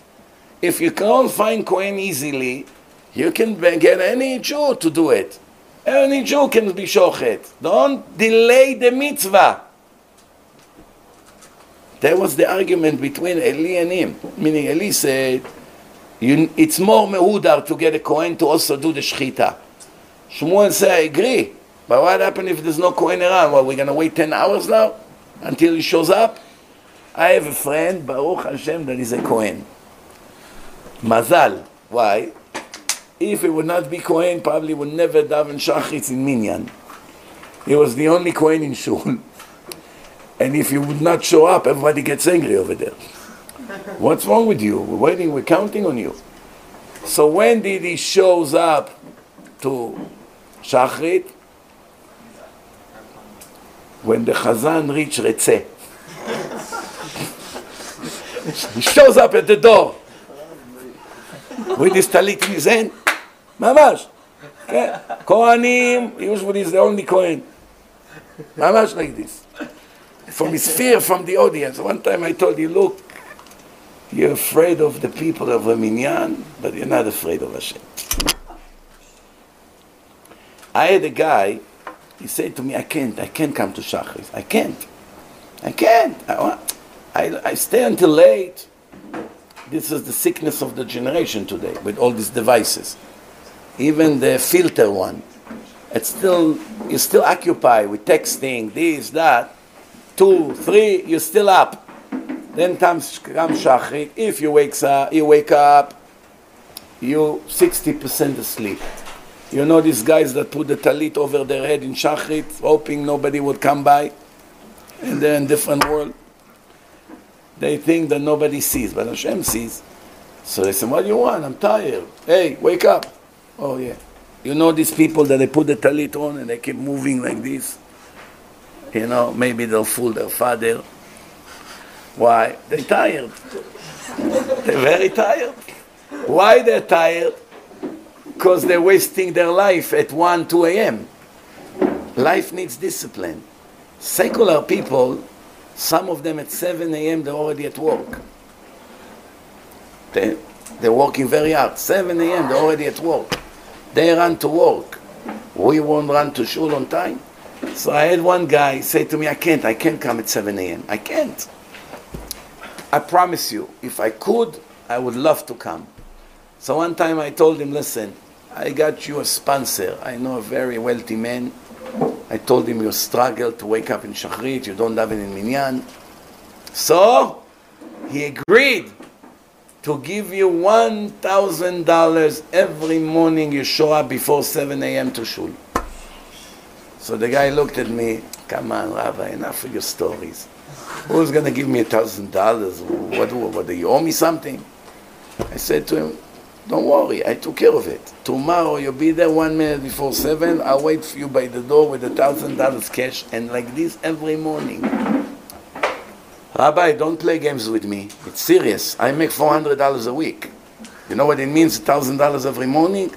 If you can't find Kohen easily, you can get any Jew to do it. Any Jew can be shochet. Don't delay the mitzvah. That was the argument between Eli and him. Meaning Eli said, it's more mehudar to get a Kohen to also do the shechita. Shmuel said, I agree. But what happens if there's no Kohen around? Well, we're going to wait 10 hours now until he shows up? I have a friend, Baruch Hashem, that is a Kohen. Mazal. Why? If it would not be Kohen, probably would never daven Shachritz in Minyan. He was the only Kohen in Shul. And if he would not show up, everybody gets angry over there. What's wrong with you? We're waiting, we're counting on you. So when did he shows up to Shachrit? When the Chazan reached Retzeh. he shows up at the door with his talit in his hand. ממש. כן. כהנים, usually he's the only Kohen. ממש like this. From his fear from the audience. One time I told you, look, you're afraid of the people of a minyan, but you're not afraid of Hashem. I had a guy, he said to me, I can't, I can't come to Shachris. I can't. I can't. I, I, I stay until late. This is the sickness of the generation today with all these devices. Even the filter one. It's still, you're still occupied with texting, this, that. Two, three, you're still up. Then comes, comes Shachrit. If you, wakes up, you wake up, you 60% asleep. You know these guys that put the talit over their head in Shachrit, hoping nobody would come by? And they're in different world. They think that nobody sees, but Hashem sees. So they say, what do you want? I'm tired. Hey, wake up. Oh, yeah. You know these people that they put the talit on and they keep moving like this? You know, maybe they'll fool their father. Why? They're tired. they're very tired. Why they're tired? Because they're wasting their life at 1, 2 a.m. Life needs discipline. Secular people Some of them at 7 a.m. they're already at work. They, they're working very hard. 7 a.m. they're already at work. They run to work. We won't run to shul on time. So I had one guy say to me, I can't, I can't come at 7 a.m. I can't. I promise you, if I could, I would love to come. So one time I told him, listen, I got you a sponsor. I know a very wealthy man. I told him you struggle to wake up in Shachrit, you don't have it in Minyan. So he agreed to give you $1,000 every morning you show up before 7 a.m. to shul. So the guy looked at me, come on, Rabbi, enough of your stories. Who's going to give me $1,000? What, what, what, do you owe me something? I said to him, don't worry, I took care of it. Tomorrow you'll be there one minute before seven. I'll wait for you by the door with a thousand dollars cash, and like this every morning. Rabbi, don't play games with me. It's serious. I make four hundred dollars a week. You know what it means? thousand dollars every morning.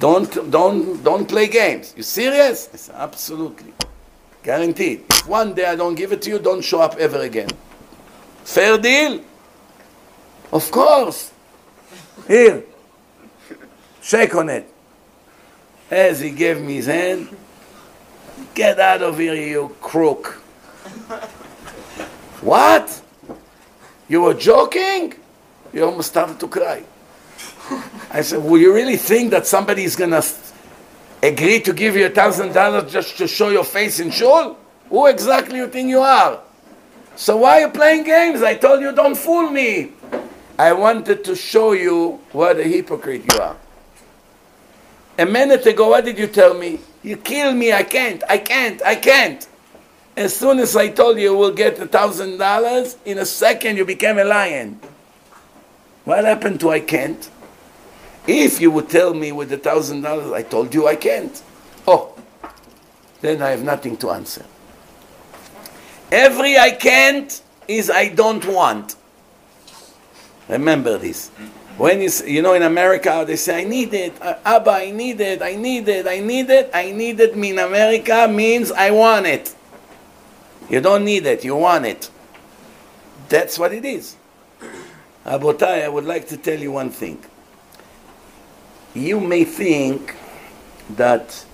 Don't don't don't play games. You serious? I said, absolutely, guaranteed. If one day I don't give it to you, don't show up ever again. Fair deal? Of course. Here. Shake on it. As he gave me his hand, get out of here, you crook. what? You were joking? You almost started to cry. I said, Will you really think that somebody is going to agree to give you a thousand dollars just to show your face in shul? Who exactly you think you are? So why are you playing games? I told you don't fool me. I wanted to show you what a hypocrite you are. A minute ago, what did you tell me? You kill me, I can't, I can't, I can't. As soon as I told you we'll get a thousand dollars, in a second you became a lion. What happened to I can't? If you would tell me with a thousand dollars, I told you I can't. Oh, then I have nothing to answer. Every I can't is I don't want. Remember this. When you, you know in America they say I need it, uh, Abba I need it, I need it, I need it, I need it. In America means I want it. You don't need it, you want it. That's what it is. Abotai, I would like to tell you one thing. You may think that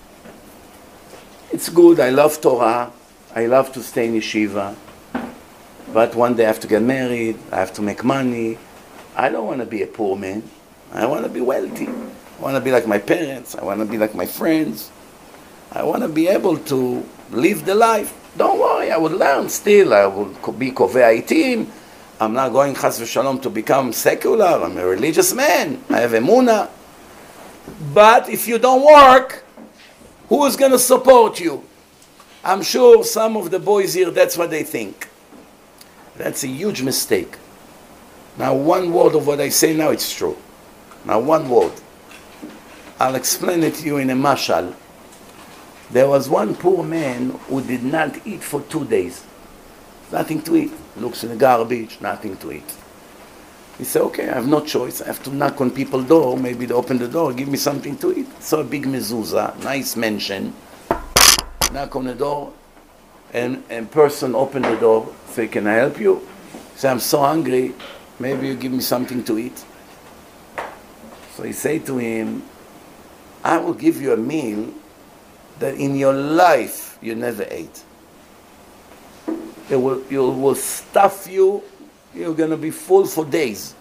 it's good, I love Torah, I love to stay in yeshiva, but one day I have to get married, I have to make money, I don't want to be a poor man. I want to be wealthy. I want to be like my parents. I want to be like my friends. I want to be able to live the life. Don't worry, I will learn still. I will be kovei itim. I'm not going v'shalom to become secular. I'm a religious man. I have emuna. But if you don't work, who is going to support you? I'm sure some of the boys here, that's what they think. That's a huge mistake. Now, one word of what I say now, it's true. Now, one word. I'll explain it to you in a mashal. There was one poor man who did not eat for two days. Nothing to eat. Looks in the garbage, nothing to eat. He said, okay, I have no choice. I have to knock on people's door. Maybe they open the door, give me something to eat. So a big mezuzah, nice mansion. Knock on the door, and a person opened the door. Say, can I help you? Say, I'm so hungry. Maybe you give me something to eat. So he said to him, I will give you a meal that in your life you never ate. It will, it will stuff you, you're going to be full for days.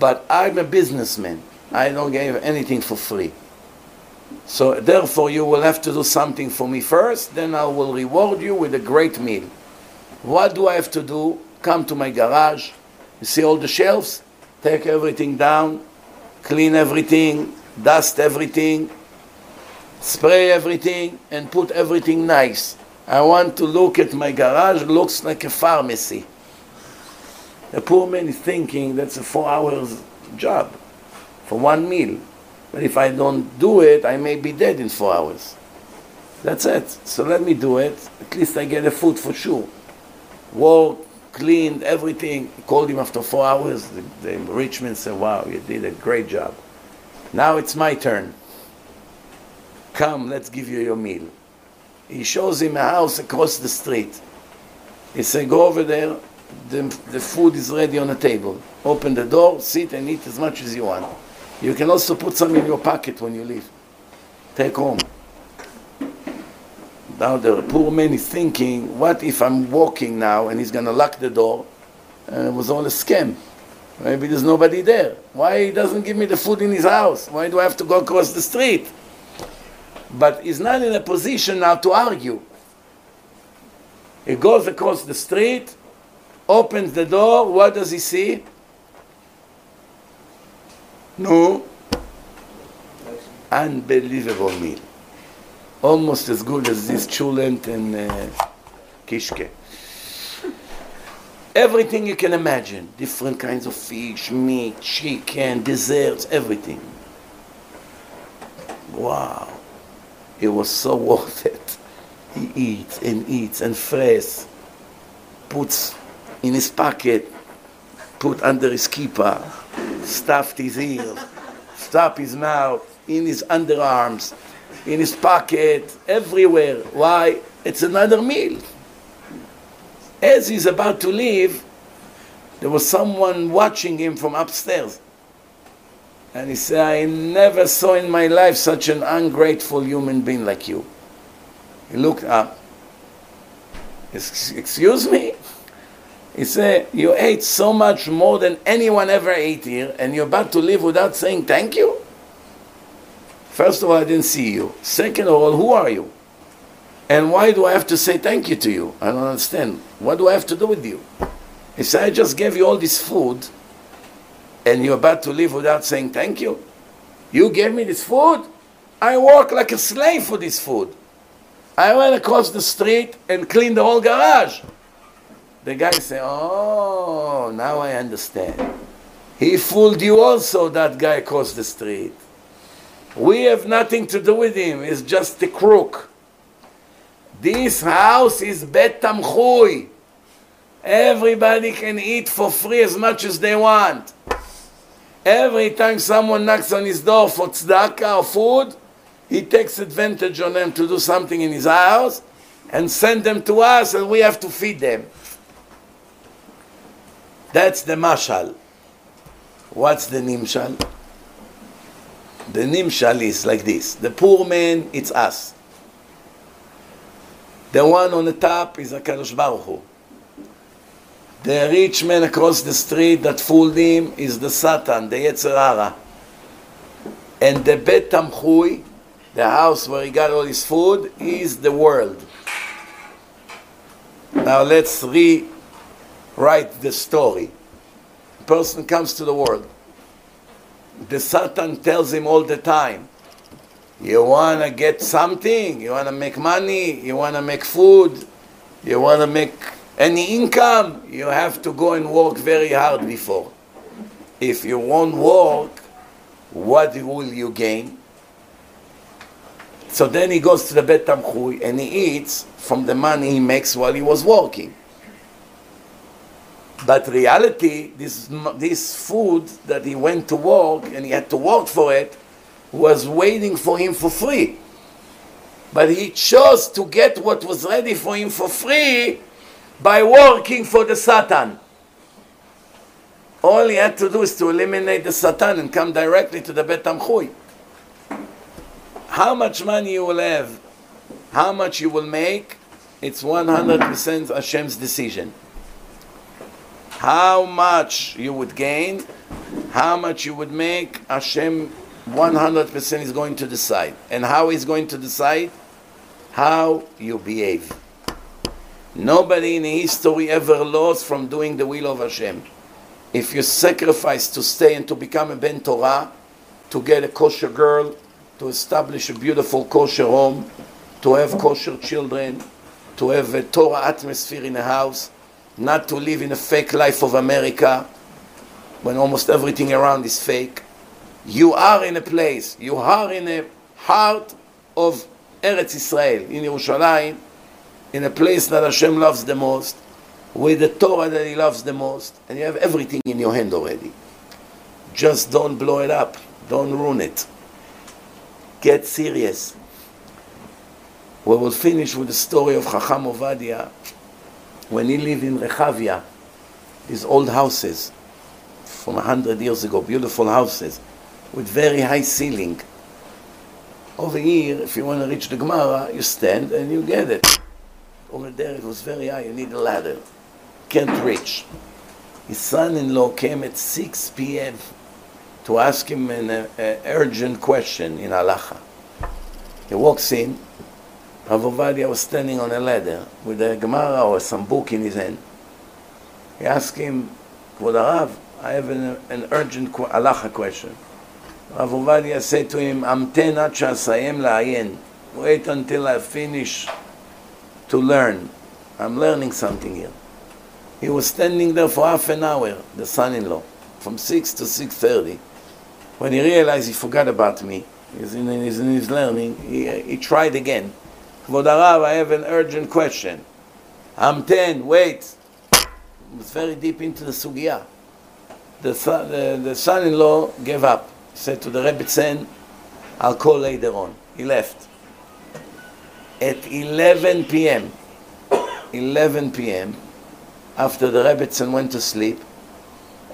But I'm a businessman. I don't give anything for free. So therefore you will have to do something for me first, then I will reward you with a great meal. What do I have to do? Come to my garage, you see all the shelves? Take everything down, clean everything, dust everything, spray everything, and put everything nice. I want to look at my garage, looks like a pharmacy. The poor man is thinking that's a four hours job for one meal. But if I don't do it, I may be dead in four hours. That's it. So let me do it. At least I get a food for sure. Work, cleaned everything. Called him after four hours. The, the man said, Wow, you did a great job. Now it's my turn. Come, let's give you your meal. He shows him a house across the street. He said, go over there, the, the food is ready on the table. Open the door, sit and eat as much as you want. You can also put some in your pocket when you leave. Take home. Now the poor man is thinking, what if I'm walking now and he's going to lock the door and it was all a scam? Maybe there's nobody there. Why he doesn't give me the food in his house? Why do I have to go across the street? But he's not in a position now to argue. He goes across the street, opens the door, what does he see? No. Unbelievable meal. Almost as good as this chulent and uh, kishke. Everything you can imagine. Different kinds of fish, meat, chicken, desserts, everything. Wow. It was so worth it. He eats and eats and fresh. Puts in his pocket, put under his kippah, stuffed his ears, stuffed his mouth, in his underarms, in his pocket, everywhere. Why? It's another meal. As he's about to leave, there was someone watching him from upstairs. And he said, I never saw in my life such an ungrateful human being like you. He looked up. Excuse me? He said, You ate so much more than anyone ever ate here, and you're about to leave without saying thank you? First of all, I didn't see you. Second of all, who are you? And why do I have to say thank you to you? I don't understand. What do I have to do with you? He said, I just gave you all this food, and you're about to leave without saying thank you? You gave me this food? I work like a slave for this food. I went across the street and cleaned the whole garage. The guy said, Oh, now I understand. He fooled you also, that guy across the street. We have nothing to do with him, he's just a crook. This house is Bet Tamchui. Everybody can eat for free as much as they want. Every time someone knocks on his door for tzedakah or food, he takes advantage on them to do something in his house and send them to us and we have to feed them. That's the mashal. What's the nimshal? The nimshal is like this. The poor man, it's us. The one on the top is HaKadosh Baruch Hu. The rich man across the street that fooled him is the Satan, the Yetzer Hara. And the Bet Tamchui, the house where he got all his food, is the world. Now let's rewrite the story. A person comes to the world. The Satan tells him all the time, you want to get something, you want to make money, you want to make food, you want to make any income, you have to go and work very hard before. If you won't work, what will you gain? So then he goes to the Bet Tamchui and he eats from the money he makes while he was working. But reality, this, this food that he went to work and he had to work for it was waiting for him for free. But he chose to get what was ready for him for free by working for the Satan. All he had to do is to eliminate the Satan and come directly to the Bet Tamchui. How much money you will have, how much you will make, it's 100% Hashem's decision. How much you would gain, how much you would make, Hashem 100% is going to decide. And how he's going to decide? How you behave. Nobody in history ever lost from doing the will of Hashem. If you sacrifice to stay and to become a Ben Torah, to get a kosher girl, to establish a beautiful kosher home, to have kosher children, to have a Torah atmosphere in a house, not to live in a fake life of America when almost everything around is fake. You are in a place, you are in a heart of Eretz Israel, in Yerushalayim, in a place that Hashem loves the most, with the Torah that He loves the most, and you have everything in your hand already. Just don't blow it up, don't ruin it. Get serious. We will finish with the story of Chacham Ovadia. When he lived in Rechavia, these old houses from a hundred years ago, beautiful houses with very high ceiling. Over here, if you want to reach the Gemara, you stand and you get it. Over there, it was very high. You need a ladder. Can't reach. His son-in-law came at 6 p.m. to ask him an uh, uh, urgent question in halacha. He walks in. Rav Ovadia was standing on a ladder with a Gemara or some book in his hand. He asked him, Kvod Arav, I have an, an urgent qu- halacha question. Rav Ovadia said to him, Amten ad shasayem la'ayin. Wait until I finish to learn. I'm learning something here. He was standing there for half an hour, the son-in-law, from 6 to 6.30. When he realized he forgot about me, he's in, he's in his learning, he, he tried again. Kvod Arav, I have an urgent question. Amten, wait. He was very deep into the sugya. The, son, the, the son-in-law gave up. He said to the Rebbetzin, I'll call later on. He left. At 11 p.m., 11 p.m., after the Rebbetzin went to sleep,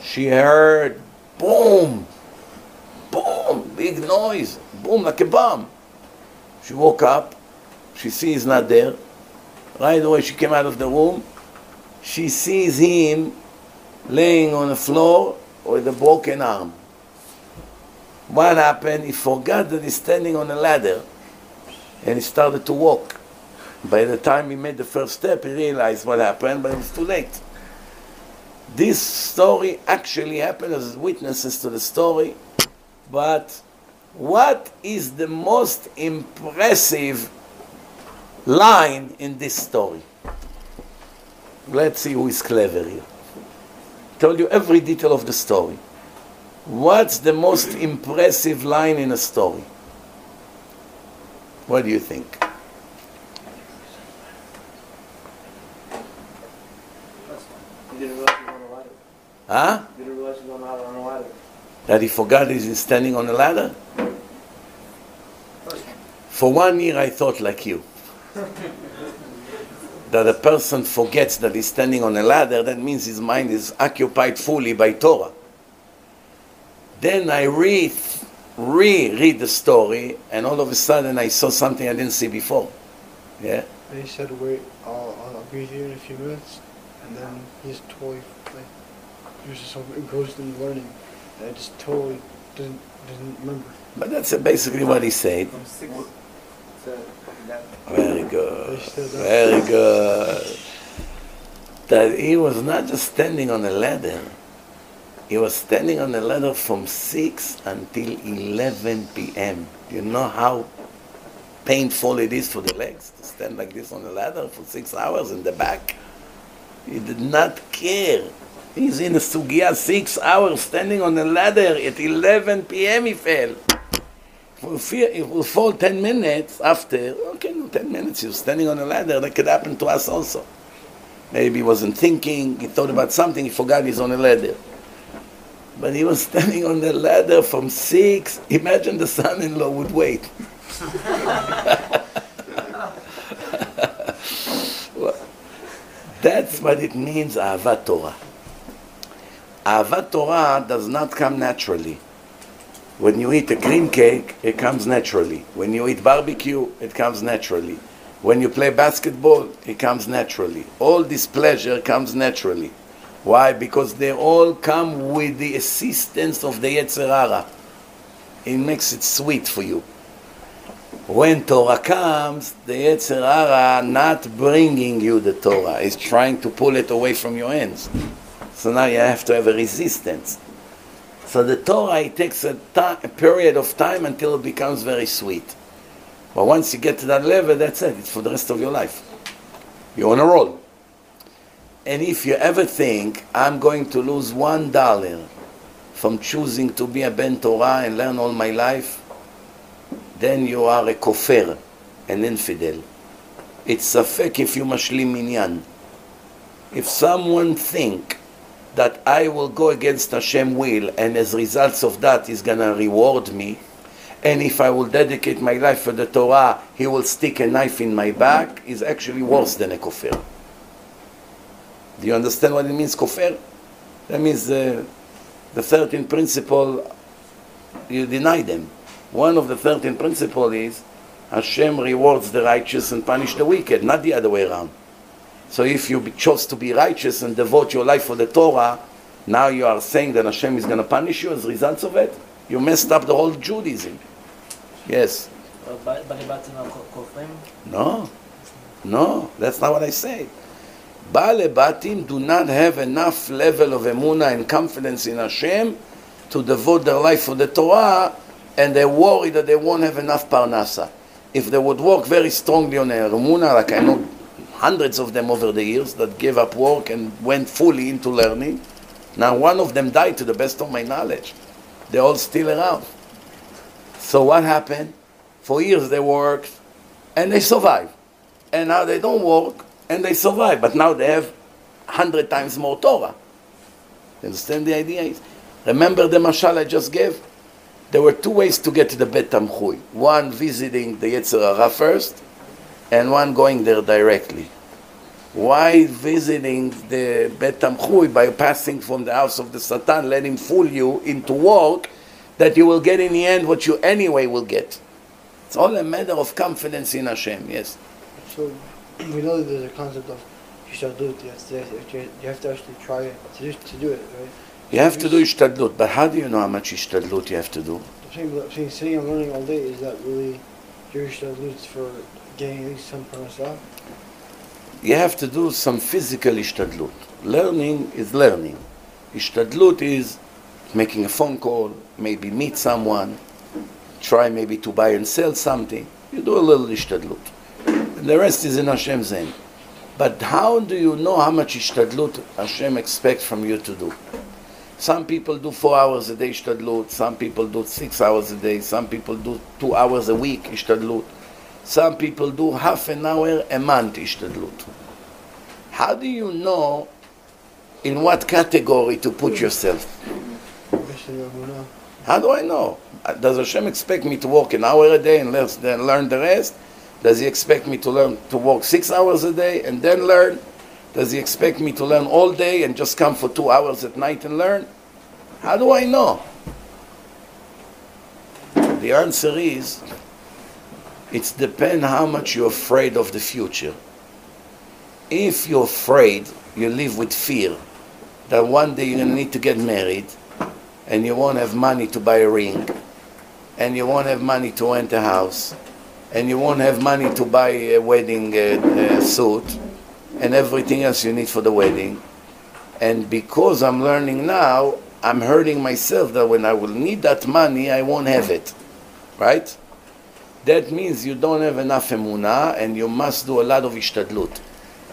she heard boom, boom, big noise, boom, like a bomb. She woke up, she sees not there. Right away, she came out of the room. She sees him laying on the floor with a broken arm. What happened? He forgot that he's standing on a ladder and he started to walk. By the time he made the first step, he realized what happened, but it was too late. This story actually happened as witnesses to the story, but what is the most impressive line in this story? Let's see who is clever here. Told you every detail of the story. What's the most impressive line in a story? What do you think? You didn't realize you were on a ladder. Huh? You didn't realize you were on a- on a ladder. That he forgot he's standing on a ladder? For one year I thought like you. That a person forgets that he's standing on a ladder, that means his mind is occupied fully by Torah. Then I re reread the story, and all of a sudden I saw something I didn't see before. Yeah? And he said, "Wait, I'll, I'll be here in a few minutes," and then he's totally like he was just so engrossed in learning that I just totally didn't didn't remember. But that's basically what he said. From six to eleven. Very good. Very good. That he was not just standing on a ladder. He was standing on a ladder from 6 until 11 p.m. You know how painful it is for the legs to stand like this on a ladder for six hours in the back? He did not care. He's in a sugya six hours standing on a ladder at 11 p.m. he fell. If we fall 10 minutes after, okay, no, 10 minutes, you're standing on a ladder, that could happen to us also. Maybe he wasn't thinking, he thought about something, he forgot he's on a ladder. But he was standing on the ladder from 6, imagine the son-in-law would wait. That's what it means, Ahavat Torah. Ahavat Torah does not come naturally. When you eat a cream cake, it comes naturally. When you eat barbecue, it comes naturally. When you play basketball, it comes naturally. All this pleasure comes naturally. Why? Because they all come with the assistance of the Yetzer Hara. It makes it sweet for you. When Torah comes, the Yetzer Hara not bringing you the Torah, is trying to pull it away from your hands. So now you have to have a resistance. So the Torah, it takes a, ti- a period of time until it becomes very sweet. But once you get to that level, that's it. It's for the rest of your life. You're on a roll. And if you ever think, I'm going to lose one dollar from choosing to be a Ben Torah and learn all my life, then you are a kofir, an infidel. It's safek if you mashlim minyan. If someone think that I will go against Hashem will, and as results of that, He's gonna reward me. And if I will dedicate my life for the Torah, He will stick a knife in my back. Is actually worse than a kofir. Do you understand what it means, kofir? That means uh, the 13th principle, you deny them. One of the 13 principles is Hashem rewards the righteous and punish the wicked, not the other way around. So if you chose to be righteous and devote your life for the Torah, now you are saying that Hashem is going to punish you as a result of it. You messed up the whole Judaism. Yes. Uh, no, no, that's not what I said. Bale Batim do not have enough level of emuna and confidence in Hashem to devote their life for the Torah, and they worry that they won't have enough parnasa. If they would work very strongly on their emuna, like I know hundreds of them over the years that gave up work and went fully into learning, now one of them died to the best of my knowledge. They're all still around. So what happened? For years they worked and they survived. And now they don't work and they survive. But now they have hundred times more Torah. You understand the idea? Remember the mashal I just gave? There were two ways to get to the Bet Tamchui. One visiting the Yetzer Hara first, and one going there directly. Why visiting the Bet Tamchui by passing from the house of the Satan, let him fool you into work that you will get in the end what you anyway will get. It's all a matter of confidence in Hashem, yes. So we know that there's a concept of have to, you have to actually try it to do, to do it, right? You have to do ishtadlut, but how do you know how much ishtadlut you have to do? I'm saying, I'm saying sitting and learning all day is that really your hishtadlut for You have to do some physical ishtadlut. Learning is learning. Ishtadlut is making a phone call, maybe meet someone, try maybe to buy and sell something. You do a little ishtadlut. And the rest is in Hashem's hand. But how do you know how much ishtadlut Hashem expects from you to do? Some people do four hours a day ishtadlut, some people do six hours a day, some people do two hours a week ishtadlut, some people do half an hour a month ishtadlut. How do you know in what category to put yourself? How do I know? Does Hashem expect me to work an hour a day and then learn the rest? Does He expect me to learn to work six hours a day and then learn? Does He expect me to learn all day and just come for two hours at night and learn? How do I know? The answer is it depends how much you're afraid of the future. If you're afraid, you live with fear that one day you're going to need to get married and you won't have money to buy a ring, and you won't have money to rent a house, and you won't have money to buy a wedding uh, uh, suit, and everything else you need for the wedding. And because I'm learning now, I'm hurting myself that when I will need that money, I won't have it. Right? That means you don't have enough emunah, and you must do a lot of ishtadlut.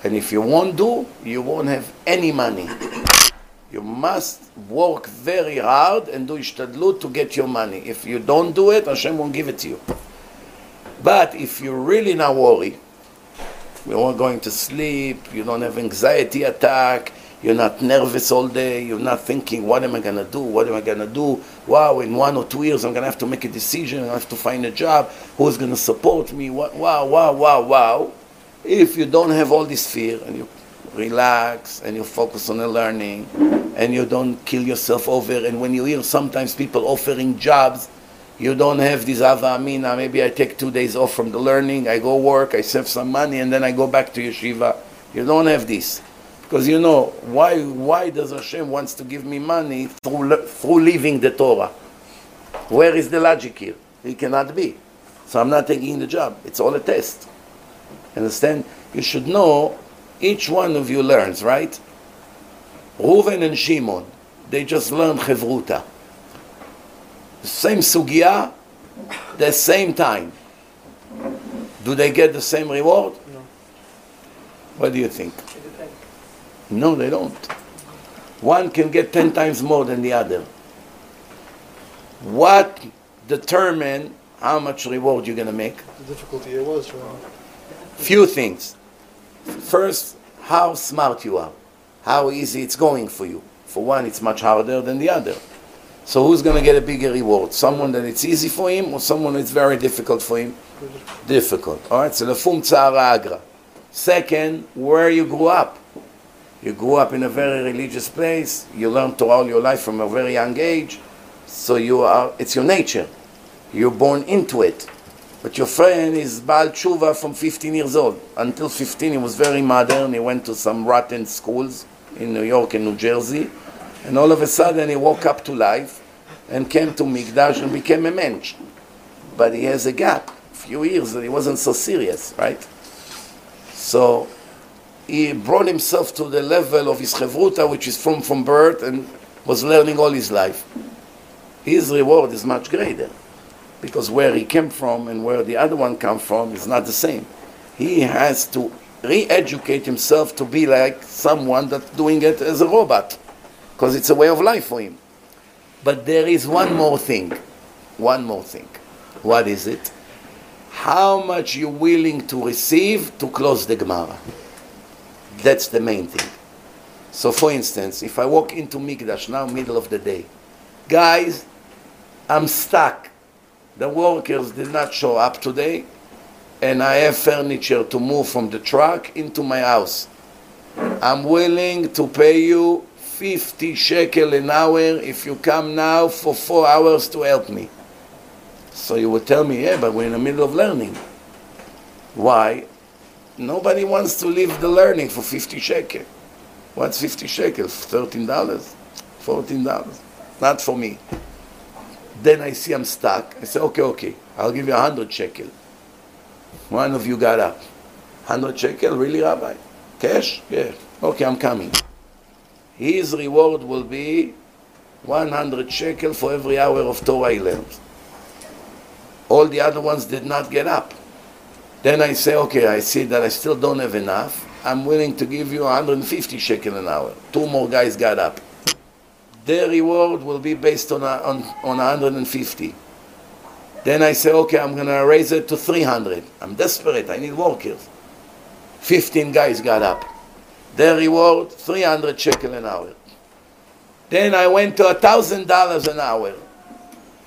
And if you won't do, you won't have any money. You must work very hard and do ishtadlut to get your money. If you don't do it, Hashem won't give it to you. But if you really not worry, you're not going to sleep, you don't have anxiety attack, you're not nervous all day, you're not thinking, what am I going to do? What am I going to do? Wow, in one or two years I'm going to have to make a decision, I have to find a job, who's going to support me? Wow, wow, wow, wow. If you don't have all this fear and you relax and you focus on the learning and you don't kill yourself over and when you hear sometimes people offering jobs you don't have this ava amina maybe i take two days off from the learning i go work i save some money and then i go back to yeshiva you don't have this because you know why why does hashem wants to give me money through through leaving the torah where is the logic here it cannot be so i'm not taking the job it's all a test understand you should know each one of you learns, right? Reuven and Shimon, they just learn Chevruta. Same sugya, the same time. Do they get the same reward? No. What do you think? No, they don't. One can get ten times more than the other. What determine how much reward you're going to make? The difficulty it was for. Few things. First, how smart you are, how easy it's going for you. For one, it's much harder than the other. So who's going to get a bigger reward? Someone that it's easy for him or someone that's very difficult for him? Difficult. All right, so lefum tzara agra. Second, where you grew up. You grew up in a very religious place. You learned Torah all your life from a very young age. So you are, it's your nature. You're born into it. But your friend is Baal Tshuva from 15 years old. Until 15, he was very modern. He went to some rotten schools in New York and New Jersey. And all of a sudden, he woke up to life and came to Mikdash and became a mensch. But he has a gap, a few years that he wasn't so serious, right? So he brought himself to the level of his chevruta, which is from, from birth, and was learning all his life. His reward is much greater because where he came from and where the other one come from is not the same. He has to re-educate himself to be like someone that's doing it as a robot because it's a way of life for him. But there is one more thing. One more thing. What is it? How much you're willing to receive to close the Gemara. That's the main thing. So, for instance, if I walk into Mikdash now, middle of the day, guys, I'm stuck. The workers did not show up today, and I have furniture to move from the truck into my house. I'm willing to pay you 50 shekel an hour if you come now for four hours to help me. So you would tell me, yeah, but we're in the middle of learning. Why? Nobody wants to leave the learning for 50 shekel. What's 50 shekels? $13? $14? Not for me. Then I see I'm stuck. I say, okay, okay, I'll give you 100 shekel. One of you got up. 100 shekel? Really, Rabbi? Cash? Yeah. Okay, I'm coming. His reward will be 100 shekel for every hour of Torah he learns. All the other ones did not get up. Then I say, okay, I see that I still don't have enough. I'm willing to give you 150 shekel an hour. Two more guys got up. Their reward will be based on, a, on, on 150. Then I say, okay, I'm going to raise it to 300. I'm desperate. I need workers. 15 guys got up. Their reward, 300 shekel an hour. Then I went to $1,000 an hour.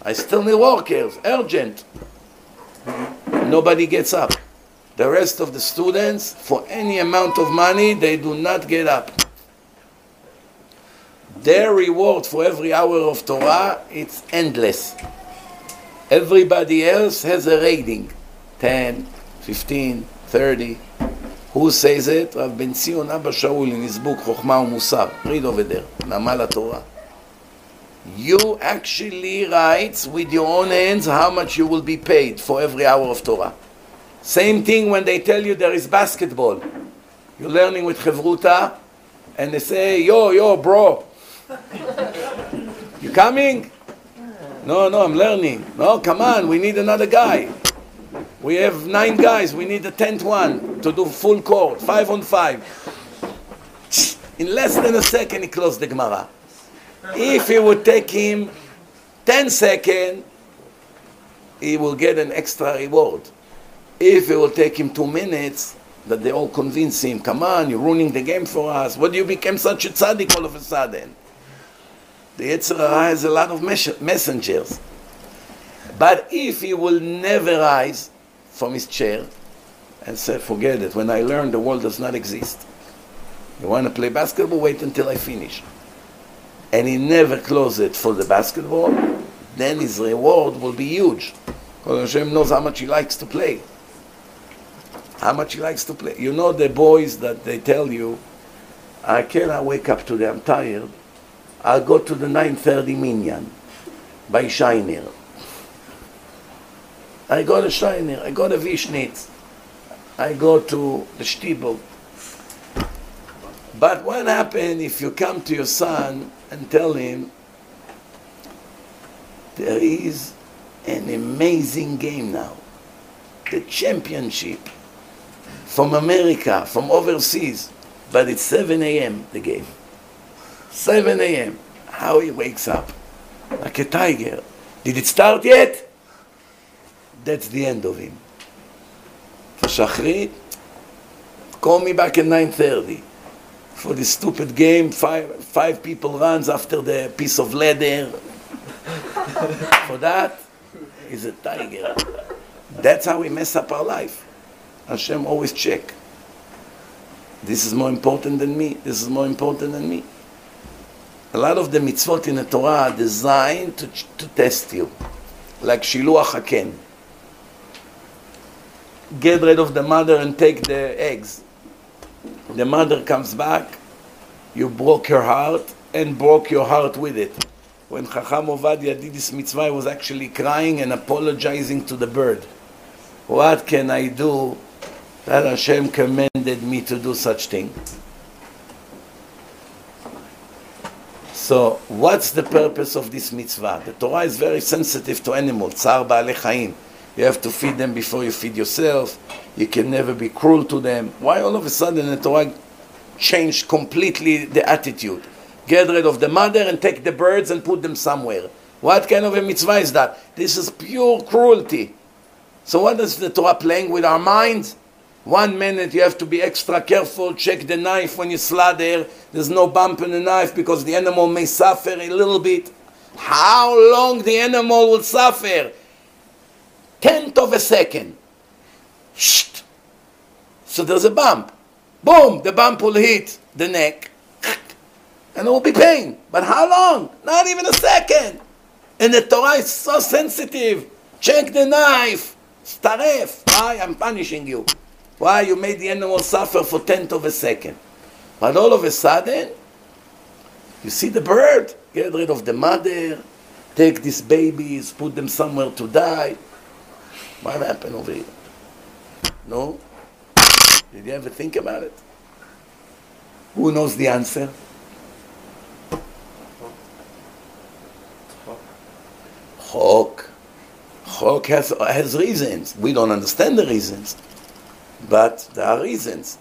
I still need workers, urgent. Nobody gets up. The rest of the students, for any amount of money, they do not get up. Their reward for every hour of Torah, it's endless. Everybody else has a rating 10, 15, 30. Who says it? Rav Ben Zion Abba Shaul in his book Chokhmah Musar. Read over there, Namal Torah. You actually write with your own hands how much you will be paid for every hour of Torah. Same thing when they tell you there is basketball. You're learning with Chevruta, and they say, yo, yo, bro. you coming? No, no, I'm learning. No, come on, we need another guy. We have nine guys, we need a tenth one to do full court, five on five. In less than a second, he closed the Gemara. If it would take him 10 seconds, he will get an extra reward. If it will take him two minutes, that they all convince him, come on, you're ruining the game for us. What do you become such a tzaddik all of a sudden? The Yetzer Hara has a lot of mes- messengers. But if he will never rise from his chair and say, forget it, when I learn the world does not exist. You want to play basketball? Wait until I finish. And he never closes it for the basketball, then his reward will be huge. Because Hashem knows how much he likes to play. How much he likes to play. You know the boys that they tell you, I cannot wake up today, I'm tired. I'll go to the 9.30 minyan by Shiner. I go to Shiner, I go to Vishnitz, I go to the Shtibel. But what happens if you come to your son and tell him there is an amazing game now, the championship from America, from overseas, but it's 7 a.m. the game. 7 a.m. How he wakes up like a tiger. Did it start yet? That's the end of him. For Shachrit, call me back at 9.30 for this stupid game. Five, five people runs after the piece of leather. for that, he's a tiger. That's how we mess up our life. Hashem always check. This is more important than me. This is more important than me. A lot of the mitzvot in the Torah are designed to, to test you, like shiluach haken. Get rid of the mother and take the eggs. The mother comes back, you broke her heart and broke your heart with it. When Chacham Ovadia did this mitzvah, he was actually crying and apologizing to the bird. What can I do that Hashem commanded me to do such thing? So, what's the purpose of this mitzvah? The Torah is very sensitive to animals, tsar ba'alei chaim. You have to feed them before you feed yourself. You can never be cruel to them. Why all of a sudden the Torah changed completely the attitude? Get rid of the mother and take the birds and put them somewhere. What kind of a mitzvah is that? This is pure cruelty. So what is the Torah playing with our minds? One minute you have to be extra careful, check the knife when you slaughter. There's no bump in the knife because the animal may suffer a little bit. How long the animal will suffer? Tenth of a second. Shh. So there's a bump. Boom, the bump will hit the neck. And it will be pain. But how long? Not even a second. And the Torah is so sensitive. Check the knife. Staref. I'm punishing you. Why? You made the animal suffer for tenth of a second. But all of a sudden, you see the bird, get rid of the mother, take these babies, put them somewhere to die. What happened over here? No? Did you ever think about it? Who knows the answer? Chok. Chok has, has reasons. We don't understand the reasons. But there are reasons.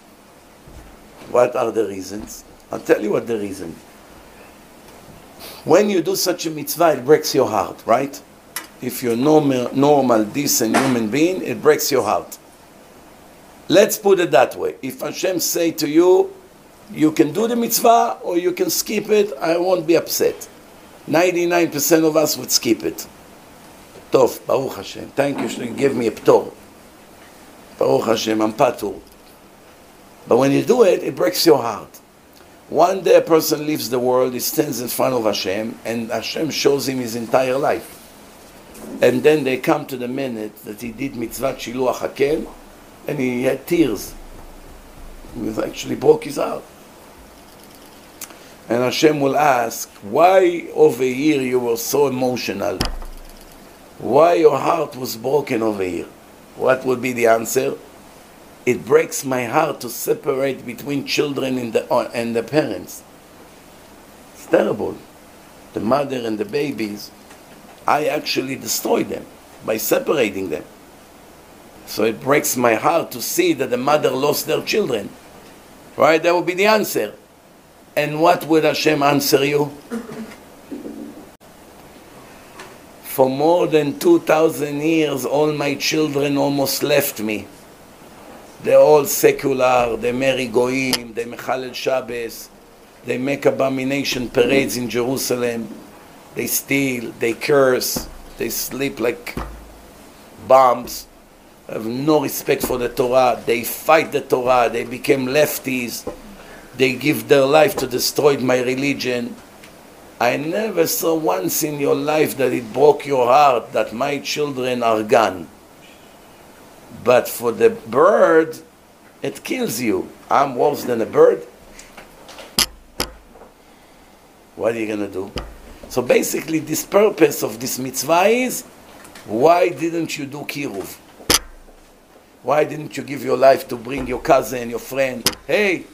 What are the reasons? I'll tell you what the reason. When you do such a mitzvah, it breaks your heart, right? If you're normal, normal, decent human being, it breaks your heart. Let's put it that way. If Hashem say to you, you can do the mitzvah or you can skip it, I won't be upset. 99% of us would skip it. Tov, Baruch Hashem. Thank you, you gave me a ptor. Baruch Hashem, I'm patur. But when you do it, it breaks your heart. One day a person leaves the world, he stands in front of Hashem, and Hashem shows him his entire life. And then they come to the minute that he did mitzvah shiluach haken, and he had tears. He actually broke his heart. And Hashem will ask, why over here you were so emotional? Why your heart was broken over here? What would be the answer? It breaks my heart to separate between children and the, uh, and the parents. It's terrible. The mother and the babies, I actually destroy them by separating them. So it breaks my heart to see that the mother lost their children. Right? That would be the answer. And what would Hashem answer you? For more than 2,000 years, all my children almost left me. They're all secular, they marry goyim, they mechalel Shabbos, they make abomination parades in Jerusalem, they steal, they curse, they sleep like bombs, have no respect for the Torah, they fight the Torah, they became lefties, they give their life to destroy my religion. I never saw once in your life that it broke your heart that my children are gone. But for the bird, it kills you. I'm worse than a bird. What are you going to do? So basically, this purpose of this mitzvah is why didn't you do kiruv? Why didn't you give your life to bring your cousin, your friend? Hey,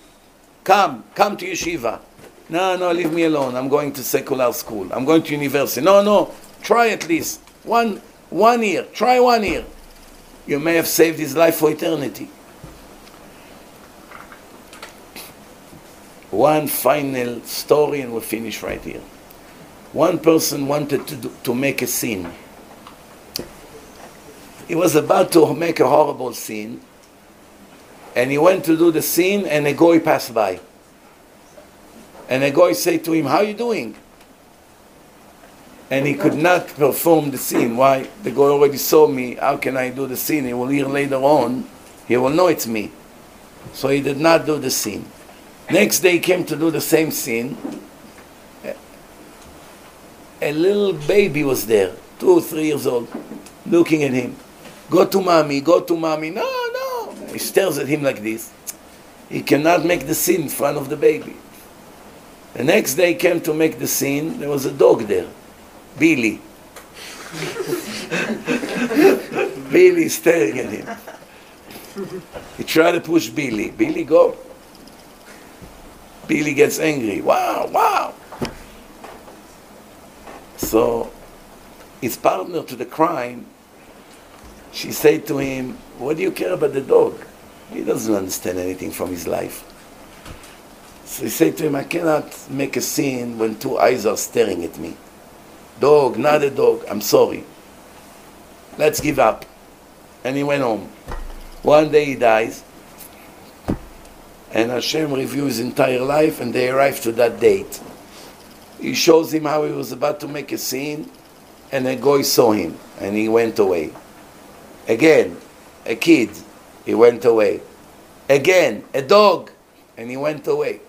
come, come to yeshiva. No, no, leave me alone. I'm going to secular school. I'm going to university. No, no, try at least one one year. Try one year. You may have saved his life for eternity. One final story, and we'll finish right here. One person wanted to do, to make a scene. He was about to make a horrible scene, and he went to do the scene, and a guy passed by. And a guy said to him, How you doing? And he could not perform the scene. Why? The guy already saw me. How can I do the scene? He will hear later on. He will know it's me. So he did not do the scene. Next day came to do the same scene. A little baby was there, two or three years old, looking at him. Go to mommy, go to mommy. No, no. He stares at him like this. He cannot make the scene in front of the baby. The next day came to make the scene. There was a dog there, Billy. Billy staring at him. He tried to push Billy. Billy, go. Billy gets angry. Wow, wow. So his partner to the crime, she said to him, What do you care about the dog? He doesn't understand anything from his life. So he said to him, I cannot make a scene when two eyes are staring at me. Dog, not a dog, I'm sorry. Let's give up. And he went home. One day he dies, and Hashem reviews his entire life, and they arrive to that date. He shows him how he was about to make a scene, and a guy saw him, and he went away. Again, a kid, he went away. Again, a dog, and he went away.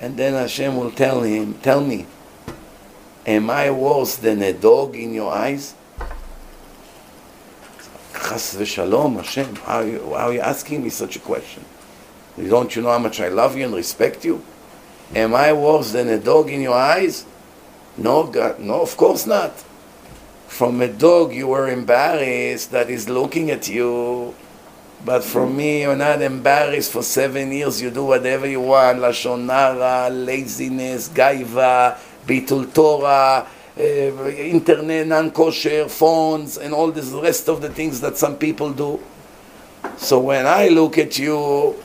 And then Hashem will tell him, Tell me, am I worse than a dog in your eyes? Chas v'shalom, Hashem, how are, you, how are you asking me such a question? Don't you know how much I love you and respect you? Am I worse than a dog in your eyes? No, God, no, of course not. From a dog, you were embarrassed that is looking at you. But for me, you're not embarrassed. For seven years, you do whatever you want. Lashonara, laziness, gaiva, bitul Torah, uh, internet, non-kosher, phones, and all this rest of the things that some people do. So when I look at you,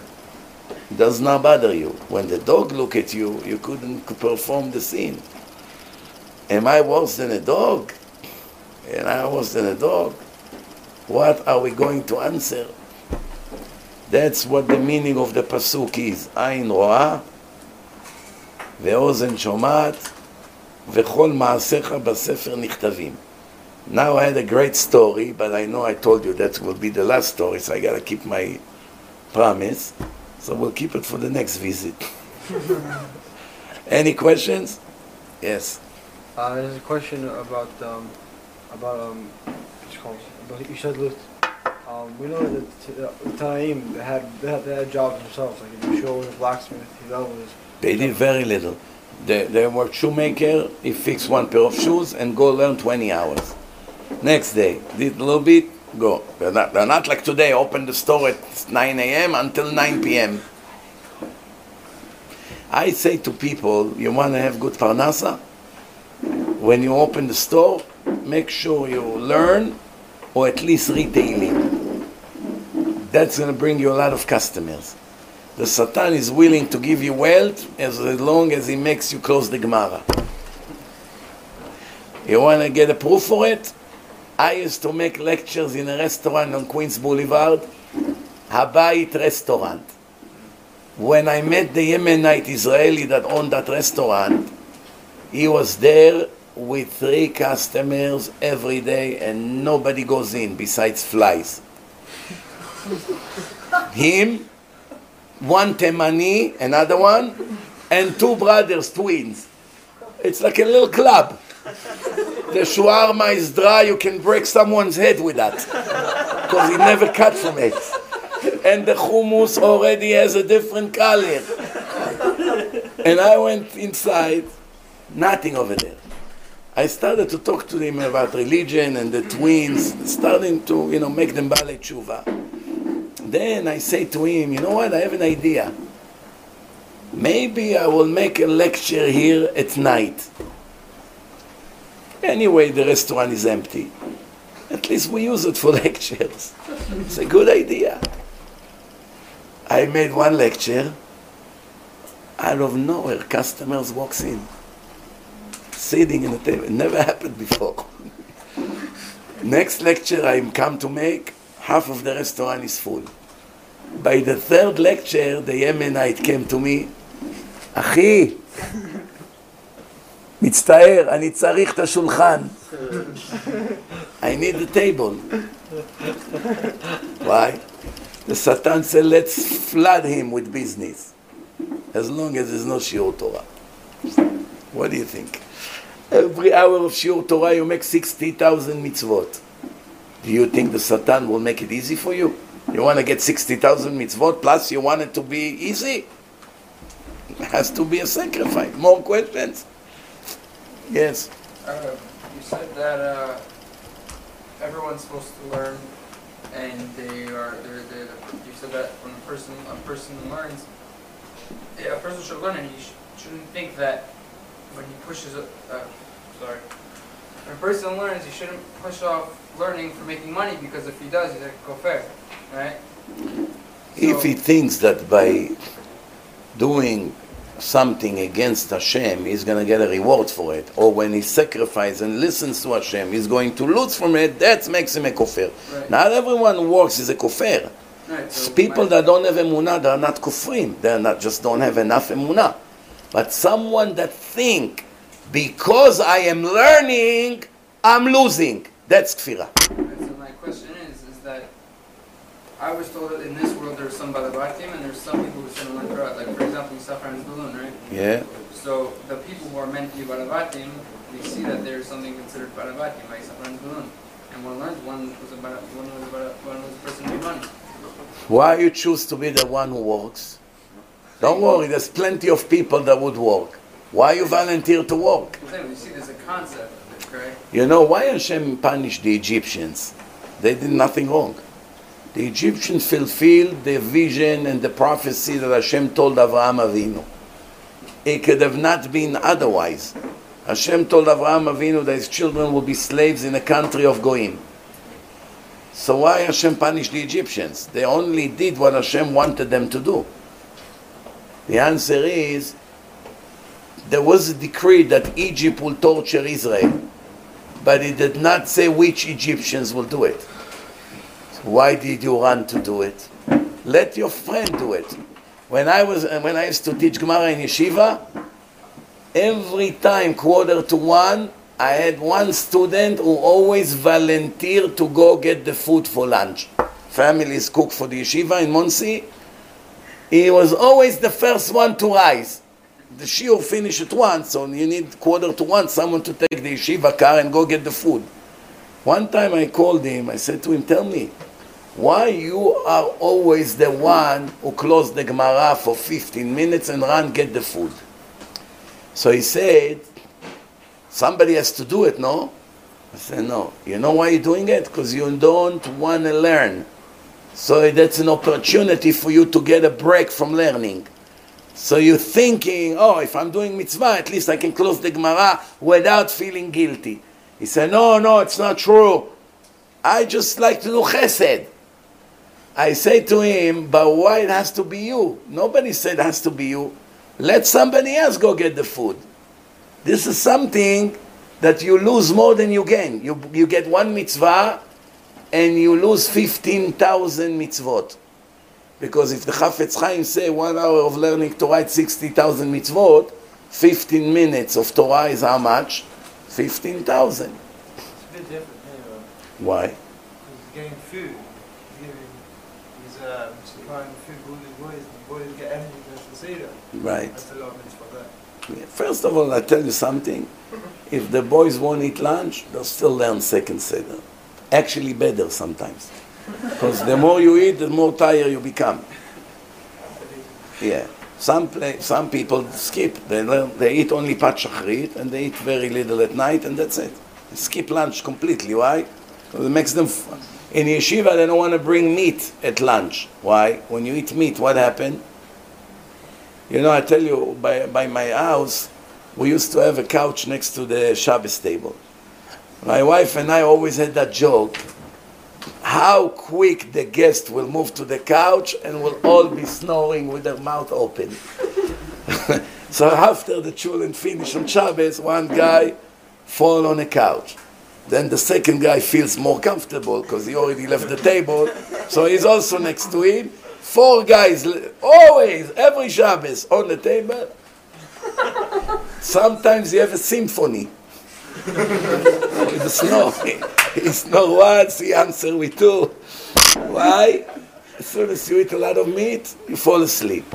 it does not bother you. When the dog look at you, you couldn't perform the scene. Am I worse than a dog? And I worse than a dog? What are we going to answer? That's what the meaning of the pasuk is. עין רואה ואוזן שומעת וכל מעשיך בספר נכתבים. Now I had a great story, but I know I told you that will be the last story, so I gotta keep my promise. So we'll keep it for the next visit. Any questions? Yes. Uh, there's a question about um, about um, what's it called? About you said that um, we know that the Tanaim they had they had, they had jobs themselves. Like if Yeshua was a blacksmith, was. They did very little. They, they were shoemaker, he fixed one pair of shoes and go learn 20 hours. Next day, did a little bit, go. They're not, they're not like today, open the store at 9 a.m. until 9 p.m. I say to people, you want to have good parnasa? When you open the store, make sure you learn or at least Tehillim. That's going to bring you a lot of customers. The Satan is willing to give you wealth as long as he makes you close the Gemara. You want to get a proof for it? I used to make lectures in a restaurant on Queens Boulevard, Habayit Restaurant. When I met the Yemenite Israeli that owned that restaurant, he was there with three customers every day and nobody goes in besides flies. Him, one Temani, another one, and two brothers, twins. It's like a little club. The shawarma is dry, you can break someone's head with that. Because he never cut from it. And the hummus already has a different color. And I went inside, nothing over there. I started to talk to him about religion and the twins, starting to, you know, make them baalei tshuva. Then I say to him, you know what, I have an idea. Maybe I will make a lecture here at night. Anyway, the restaurant is empty. At least we use it for lectures. It's a good idea. I made one lecture. Out of nowhere, customers walks in, sitting in the table. It never happened before. Next lecture I come to make, half of the restaurant is full. By the third lecture, the Yemenite came to me, אחי, מצטער, אני צריך את השולחן. I need the table. Why? The Satan said, let's flood him with business. As long as there's no Shiur Torah. What do you think? Every hour of Shiur Torah you make 60,000 mitzvot. Do you think the Satan will make it easy for you? You want to get 60,000 mitzvot plus you want it to be easy? It has to be a sacrifice. More questions? Yes. Uh, you said that uh, everyone's supposed to learn, and they are. They're, they're, you said that when a person a person learns, a person should learn, and he sh- shouldn't think that when he pushes. A, uh, sorry. When a person learns, he shouldn't push off learning for making money because if he does, he's like kofar, right? If So- he thinks that by doing something against Hashem, he's going to get a reward for it, or when he sacrifices and listens to Hashem, he's going to lose from it, that makes him a kofir. Right. Not everyone who works is a kofir. Right, so People that don't have emunah, they're not kufrim. They're not just don't have enough emunah. But someone that think because I am learning, I'm losing. That's kfirah. Right, so my question is, is that I was told that in this world there's some balabatim and there's some people who send learn Torah. Like for example, Yisachar and Zebulun, right? Yeah. So the people who are meant to be balabatim, we see that there's something considered balabatim, like Yisachar and Zebulun. And one learns one was a one was a bala, one was a person who money. Why you choose to be the one who works? Don't worry, there's plenty of people that would work. Why you volunteer to work? I'm see there's a concept correct? You know why Hashem punished the Egyptians? They did nothing wrong. The Egyptians fulfilled the vision and the prophecy that Hashem told Avraham Avinu. It could have not been otherwise. Hashem told Avraham Avinu that his children will be slaves in a country of Goim. So why Hashem punished the Egyptians? They only did what Hashem wanted them to do. The answer is there was a decree that Egypt will torture Israel, but it did not say which Egyptians will do it. So why did you run to do it? Let your friend do it. When I was uh, when I used to teach Gemara in yeshiva, every time quarter to one, I had one student who always volunteered to go get the food for lunch. Families cook for the yeshiva in Monsey. He was always the first one to rise. The shiur finish at once, so you need quarter to one someone to take the yeshiva car and go get the food. One time I called him, I said to him, Tell me, why you are always the one who close the Gemara for 15 minutes and run get the food? So he said, Somebody has to do it, no? I said, No. You know why you're doing it? Because you don't want to learn. So that's an opportunity for you to get a break from learning. So you're thinking, oh, if I'm doing mitzvah, at least I can close the Gemara without feeling guilty. He said, no, no, it's not true. I just like to do chesed. I say to him, but why it has to be you? Nobody said it has to be you. Let somebody else go get the food. This is something that you lose more than you gain. You, you get one mitzvah and you lose 15,000 mitzvot. Because if the Chafetz Chaim say one hour of learning Torah is 60,000 mitzvot, 15 minutes of Torah is how much? 15,000. It's a bit different anyway. Why? Because he's getting food. He's he's uh, supplying food for all his boys. The boys get everything the Seder. Right. That's a lot of mitzvah there. First of all, I tell you something. If the boys won't eat lunch, they'll still learn second Seder. Actually, better sometimes. Because the more you eat, the more tired you become. Yeah. Some, play, some people skip. They, learn, they eat only pat shachrit and they eat very little at night and that's it. They skip lunch completely. Why? Because it makes them... In yeshiva, they don't want to bring meat at lunch. Why? When you eat meat, what happened? You know, I tell you, by, by my house, we used to have a couch next to the Shabbos table. My wife and I always had that joke how quick the guest will move to the couch and will all be snoring with their mouth open. so after the children finish on Shabbos, one guy fall on a couch. Then the second guy feels more comfortable because he already left the table, so he's also next to him. Four guys, always, every Shabbos on the table. Sometimes you have a symphony with the it's snore once, he answer with two. Why? As soon as you eat a lot of meat, you fall asleep.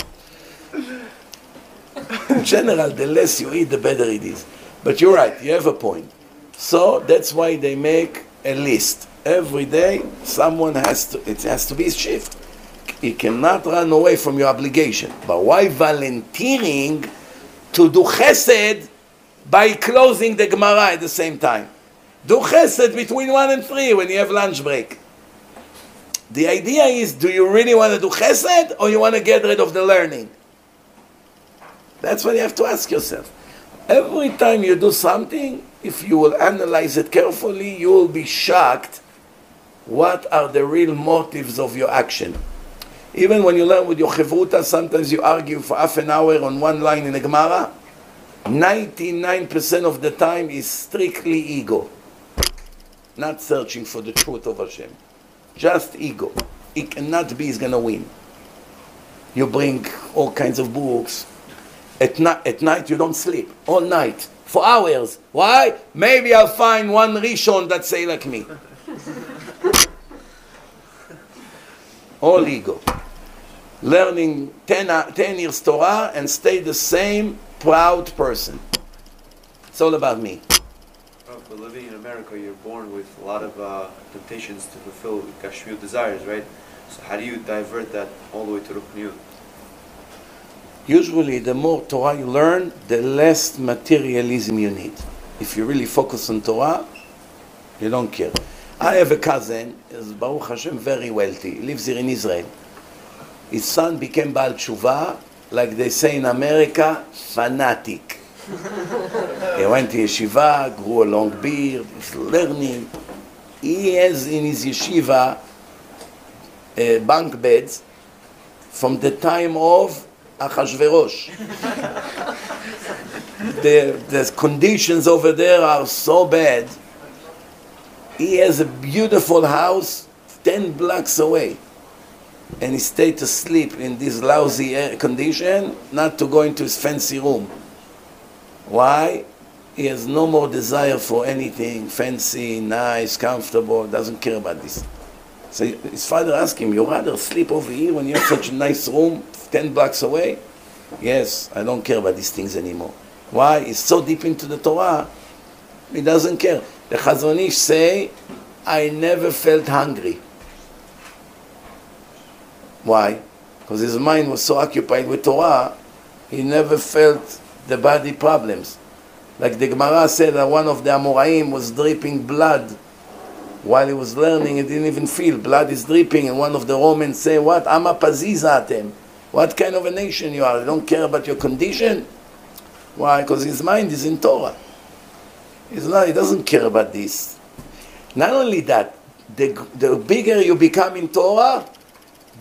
In general, the less you eat, the better it is. But you're right, you have a point. So that's why they make a list. Every day, someone has to, it has to be a shift. You cannot run away from your obligation. But why volunteering to do chesed by closing the Gemara at the same time? Do chesed between 1 and 3 when you have lunch break. The idea is do you really want to do chesed or you want to get rid of the learning? That's what you have to ask yourself. Every time you do something, if you will analyze it carefully, you will be shocked what are the real motives of your action. Even when you learn with your chevruta, sometimes you argue for half an hour on one line in a Gemara. 99% of the time is strictly ego. Not searching for the truth of Hashem. Just ego. It cannot be he's going to win. You bring all kinds of books. At, ni- at night you don't sleep. All night. For hours. Why? Maybe I'll find one Rishon that say like me. all ego. Learning 10, uh, 10 years Torah and stay the same proud person. It's all about me. But living in America, you're born with a lot of uh, temptations to fulfill Gashmiut desires, right? So how do you divert that all the way to Ruchniyut? Usually, the more Torah you learn, the less materialism you need. If you really focus on Torah, you don't care. I have a cousin, is Baruch Hashem very wealthy, he lives here in Israel. His son became Baal Tshuva, like they say in America, fanatic. he went to yeshiva, grew a long beard, he's learning. He has in his yeshiva uh, bunk beds from the time of Achashverosh. the, the conditions over there are so bad. He has a beautiful house 10 blocks away. And he stayed to sleep in this lousy condition, not to go into his fancy room. Why? He has no more desire for anything fancy, nice, comfortable, doesn't care about this. So his father asked him, You rather sleep over here when you have such a nice room 10 blocks away? Yes, I don't care about these things anymore. Why? He's so deep into the Torah, he doesn't care. The Chazon Ish say, I never felt hungry. Why? Because his mind was so occupied with Torah, he never felt the body problems. Like the Gemara said that one of the Amoraim was dripping blood while he was learning, he didn't even feel blood is dripping, and one of the Romans say, "What ama pazizatem? What kind of a nation you are? You don't care about your condition? Why? Because his mind is in Torah. He's not. He doesn't care about this. Not only that, the the bigger you become in Torah,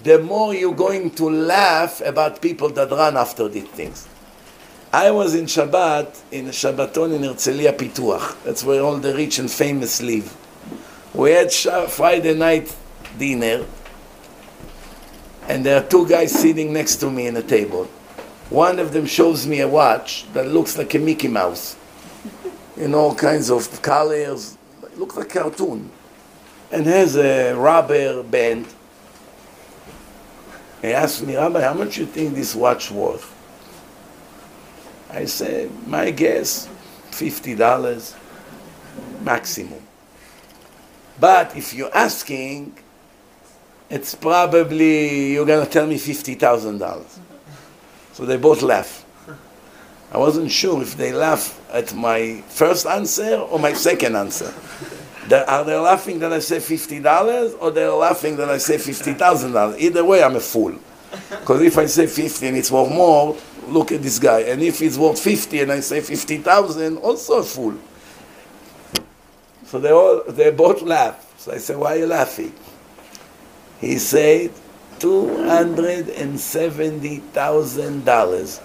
the more you're going to laugh about people that run after these things. I was in Shabbat in Shabbaton in Herzliya Pituach. That's where all the rich and famous live. We had Friday night dinner, and there are two guys sitting next to me in a table. One of them shows me a watch that looks like a Mickey Mouse, in all kinds of colors, looks like a cartoon, and has a rubber band. He asked me, Rabbi, how much you think this watch worth? I said, my guess, fifty dollars maximum. But if you're asking, it's probably you're gonna tell me fifty thousand dollars. So they both laugh. I wasn't sure if they laugh at my first answer or my second answer. Are they laughing that I say fifty dollars, or they're laughing that I say fifty thousand dollars? Either way, I'm a fool. Because if I say fifty and it's worth more, look at this guy. And if it's worth fifty and I say fifty thousand, also a fool. So they all they both laugh. So I said, Why are you laughing? He said, two hundred and seventy thousand dollars.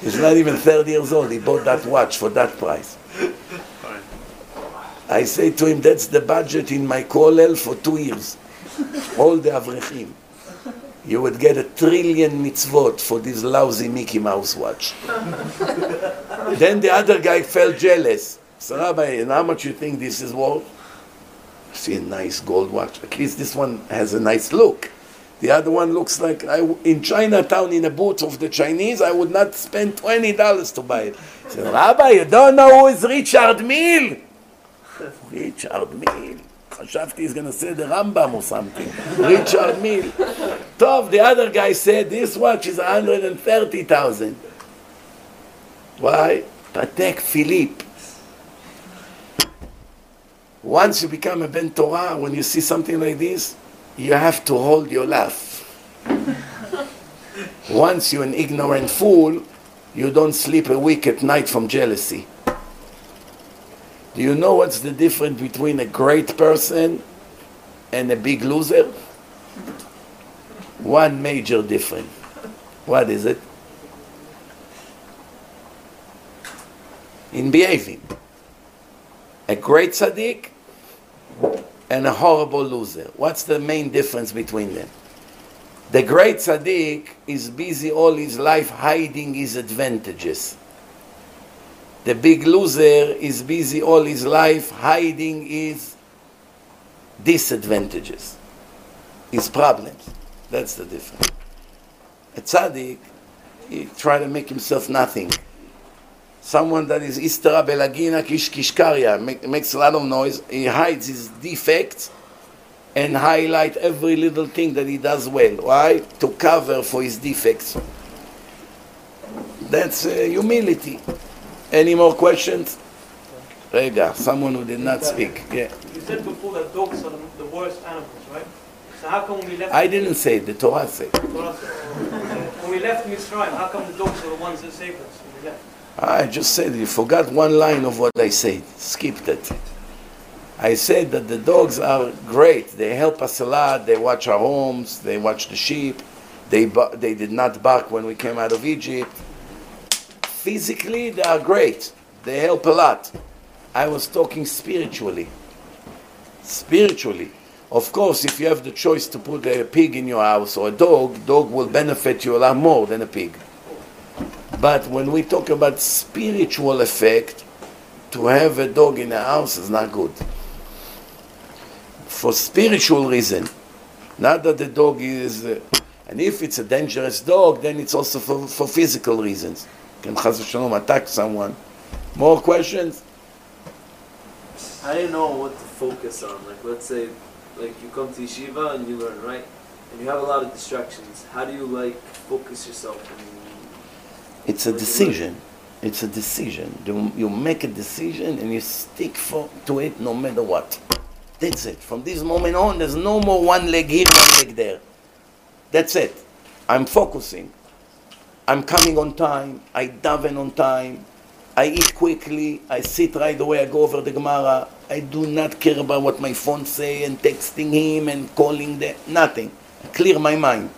He's not even thirty years old. He bought that watch for that price. I say to him, that's the budget in my kollel for two years. All the avrechim. You would get a trillion mitzvot for this lousy Mickey Mouse watch. then the other guy felt jealous. So Rabbi, and how much you think this is worth? See a nice gold watch. At least this one has a nice look. The other one looks like I, in Chinatown in a booth of the Chinese. I would not spend twenty dollars to buy it. So, Rabbi, you don't know who is Richard Mille? ריצ'רד מיל. חשבתי he's gonna say the Rambam or something. Richard Mille. Tov, the other guy said this watch is 130,000. Why? Patek Philippe. Once you become a Ben Torah, when you see something like this, you have to hold your laugh. Once you're an ignorant fool, you don't sleep a week at night from jealousy. Do you know what's the difference between a great person and a big loser? One major difference. What is it? In behaving. A great tzaddik and a horrible loser. What's the main difference between them? The great tzaddik is busy all his life hiding his advantages. The big loser is busy all his life hiding his disadvantages, his problems. That's the difference. A tzaddik, he try to make himself nothing. Someone that is istera belagina kish kishkaria, makes a lot of noise, he hides his defects and highlight every little thing that he does well. Why? To cover for his defects. That's uh, humility. Any more questions? Rega, someone who did not speak. Yeah. You said before that dogs are the, worst animals, right? So how come we left? I didn't say it, the Torah said. When we left Mitzrayim, how come the dogs are the ones that saved us when we left? I just said you forgot one line of what I said. Skipped it. I said that the dogs are great. They help us a lot. They watch our homes. They watch the sheep. They they did not bark when we came out of Egypt. Physically, they are great. They help a lot. I was talking spiritually. Spiritually. Of course, if you have the choice to put a pig in your house or a dog, dog will benefit you a lot more than a pig. But when we talk about spiritual effect, to have a dog in a house is not good. For spiritual reason, not that the dog is, uh, and if it's a dangerous dog, then it's also for, for physical reasons. Can Chas v'shalom attack someone? More questions? I don't know what to focus on? Like, let's say, like you come to yeshiva and you learn, right? And you have a lot of distractions. How do you like focus yourself? It's a decision. It's a decision. You, you make a decision and you stick for, to it no matter what. That's it. From this moment on, there's no more one leg here, one leg there. That's it. I'm focusing. I'm coming on time. I daven on time. I eat quickly. I sit right away. I go over the Gemara. I do not care about what my phone say and texting him and calling them. Nothing. I clear my mind.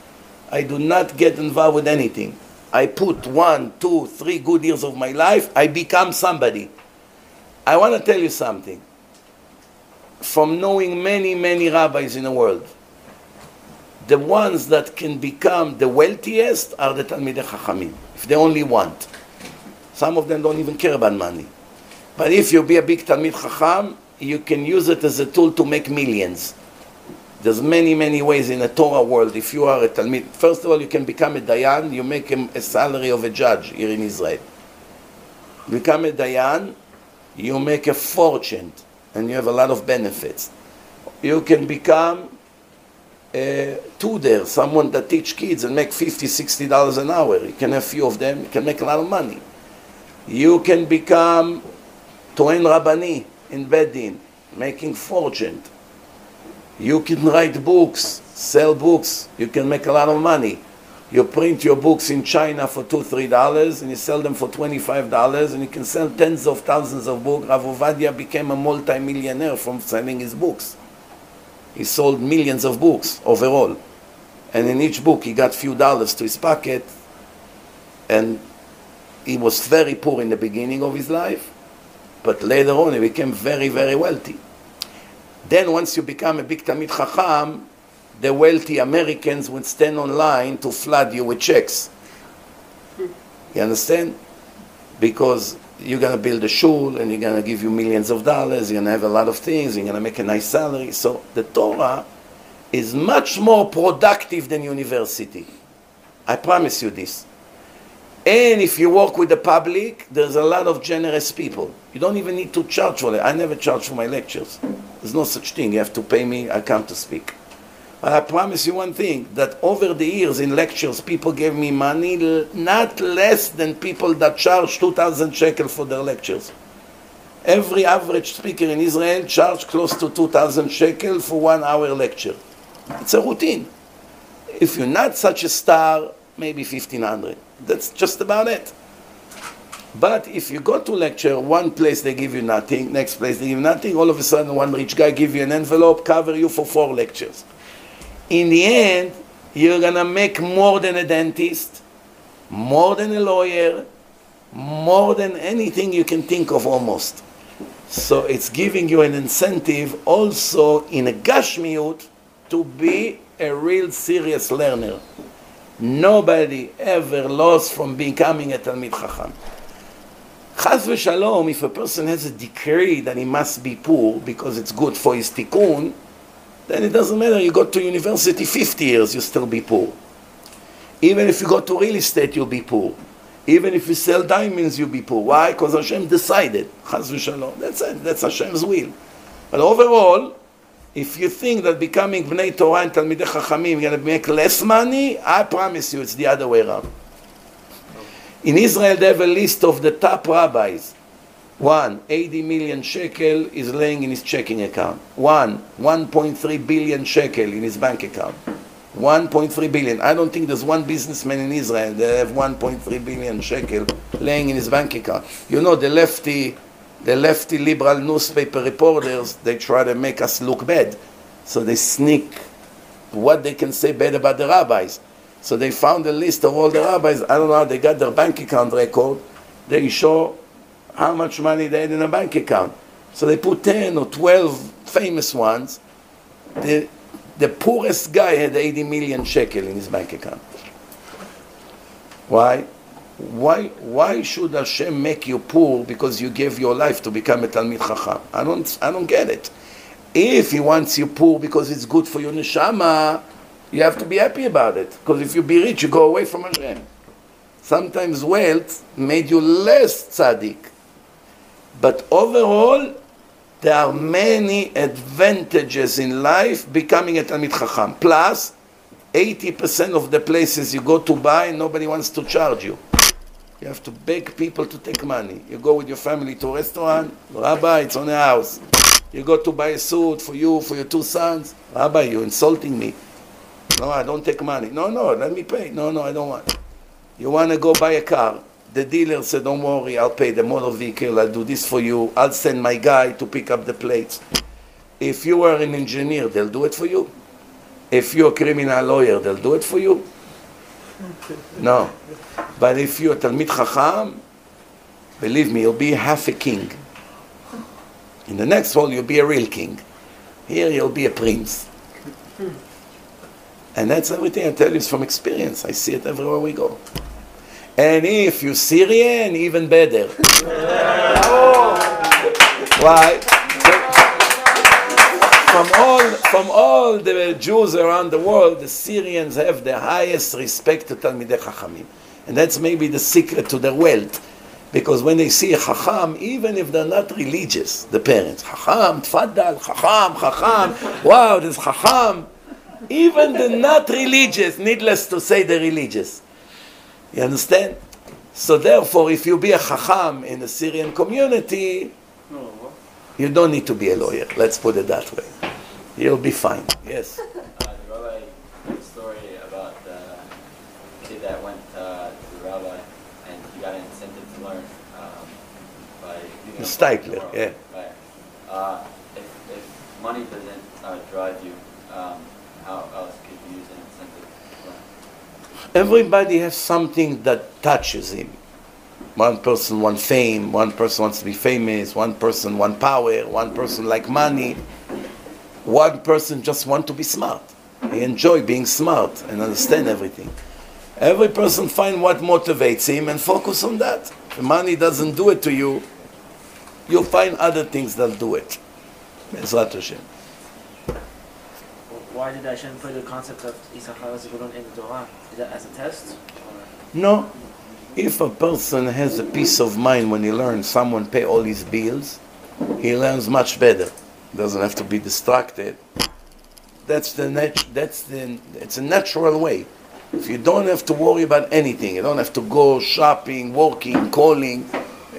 I do not get involved with anything. I put one, two, three good years of my life, I become somebody. I want to tell you something. From knowing many, many rabbis in the world, the ones that can become the wealthiest are the Talmidei Chachamim, if they only want. Some of them don't even care about money. But if you be a big Talmid Chacham, you can use it as a tool to make millions. There's many, many ways in the Torah world. If you are a Talmid, first of all, you can become a Dayan, you make him a salary of a judge here in Israel. Become a Dayan, you make a fortune, and you have a lot of benefits. You can become Uh, a tutor, someone that teach kids and make 50 60 dollars an hour. You can have few of them, you can make a lot of money. You can become Toen Rabbani in Bedin, making fortune. You can write books, sell books. You can make a lot of money. You print your books in China for two, three dollars, and you sell them for twenty-five dollars, and you can sell tens of thousands of books. Rav Ovadia became a multi-millionaire from selling his books. He sold millions of books overall, and in each book he got few dollars to his pocket. And he was very poor in the beginning of his life, but later on he became very, very wealthy. Then once you become a big Talmid Chacham, the wealthy Americans would stand online to flood you with checks. You understand? Because you're gonna build a shul and you're gonna give you millions of dollars, you're gonna have a lot of things, you're gonna make a nice salary. So the Torah is much more productive than university. I promise you this. And if you work with the public, there's a lot of generous people. You don't even need to charge for it. I never charge for my lectures. There's no such thing. You have to pay me, I come to speak. But I promise you one thing that over the years in lectures, people gave me money not less than people that charge 2,000 shekel for their lectures. Every average speaker in Israel charged close to 2,000 shekel for one hour lecture. It's a routine. If you're not such a star, maybe 1,500. That's just about it. But if you go to lecture, one place they give you nothing, next place they give you nothing, all of a sudden one rich guy give you an envelope, cover you for four lectures. In the end, you're gonna make more than a dentist, more than a lawyer, more than anything you can think of almost. So it's giving you an incentive also in a gashmiut to be a real serious learner. Nobody ever lost from becoming a Talmid Chacham. Chas v'shalom, if a person has a decree that he must be poor because it's good for his tikkun, then it doesn't matter. You go to university 50 years, you'll still be poor. Even if you go to real estate, you'll be poor. Even if you sell diamonds, you'll be poor. Why? Because Hashem decided. That's it. That's Hashem's will. But overall, if you think that becoming Bnei Torah and Talmidei Chachamim is going to make less money, I promise you it's the other way around. In Israel, they have a list of the top rabbis. One, 80 million shekel is laying in his checking account. One, 1.3 billion shekel in his bank account. 1.3 billion. I don't think there's one businessman in Israel that have 1.3 billion shekel laying in his bank account. You know, the lefty, the lefty liberal newspaper reporters, they try to make us look bad. So they sneak what they can say bad about the rabbis. So they found a list of all the rabbis. I don't know how they got their bank account record. They show how much money they had in a bank account. So they put 10 or 12 famous ones. The, the poorest guy had 80 million shekel in his bank account. Why? Why, why should Hashem make you poor because you gave your life to become a Talmid Chacham? I don't, I don't get it. If He wants you poor because it's good for your neshama, you have to be happy about it. Because if you be rich, you go away from Hashem. Sometimes wealth made you less tzaddik. But overall, there are many advantages in life becoming a Talmid Chacham. Plus, 80% of the places you go to buy, nobody wants to charge you. You have to beg people to take money. You go with your family to a restaurant, Rabbi, it's on the house. You go to buy a suit for you, for your two sons, Rabbi, you're insulting me. No, I don't take money. No, no, let me pay. No, no, I don't want. You want to go buy a car. The dealer said, don't worry, I'll pay the motor vehicle, I'll do this for you, I'll send my guy to pick up the plates. If you are an engineer, they'll do it for you. If you're a criminal lawyer, they'll do it for you. No. But if you're a Talmid Chacham, believe me, you'll be half a king. In the next world, you'll be a real king. Here, you'll be a prince. And that's everything I tell you is from experience. I see it everywhere we go. And if you're Syrian, even better. Why? From all, from all the Jews around the world, the Syrians have the highest respect to Talmidei Chachamim. And that's maybe the secret to their wealth. Because when they see a Chacham, even if they're not religious, the parents, Chacham, Tfaddal, Chacham, Chacham, wow, there's Chacham. Even the not religious, needless to say, the religious. You understand? So therefore, if you be a Chacham in the Syrian community, you don't need to be a lawyer. Let's put it that way. You'll be fine. Yes. Uh, the rabbi told story about the kid that went uh, to the rabbi and he got an incentive to learn um, by The a yeah. Right. Uh, if, if money doesn't uh, drive you, um, how else could you use an incentive to learn? Everybody has something that touches him. One person wants fame, one person wants to be famous, one person wants power, one person like money. One person just wants to be smart. He enjoy being smart and understand everything. Every person find what motivates him and focus on that. If money doesn't do it to you, you'll find other things that'll do it. Hashem. Why did Hashem put the concept of Issachar Zebulun in the Torah? Is that as a test? No. If a person has a peace of mind when he learns someone pay all his bills, he learns much better. Doesn't have to be distracted. That's the nat- that's the it's a natural way. If you don't have to worry about anything, you don't have to go shopping, working, calling,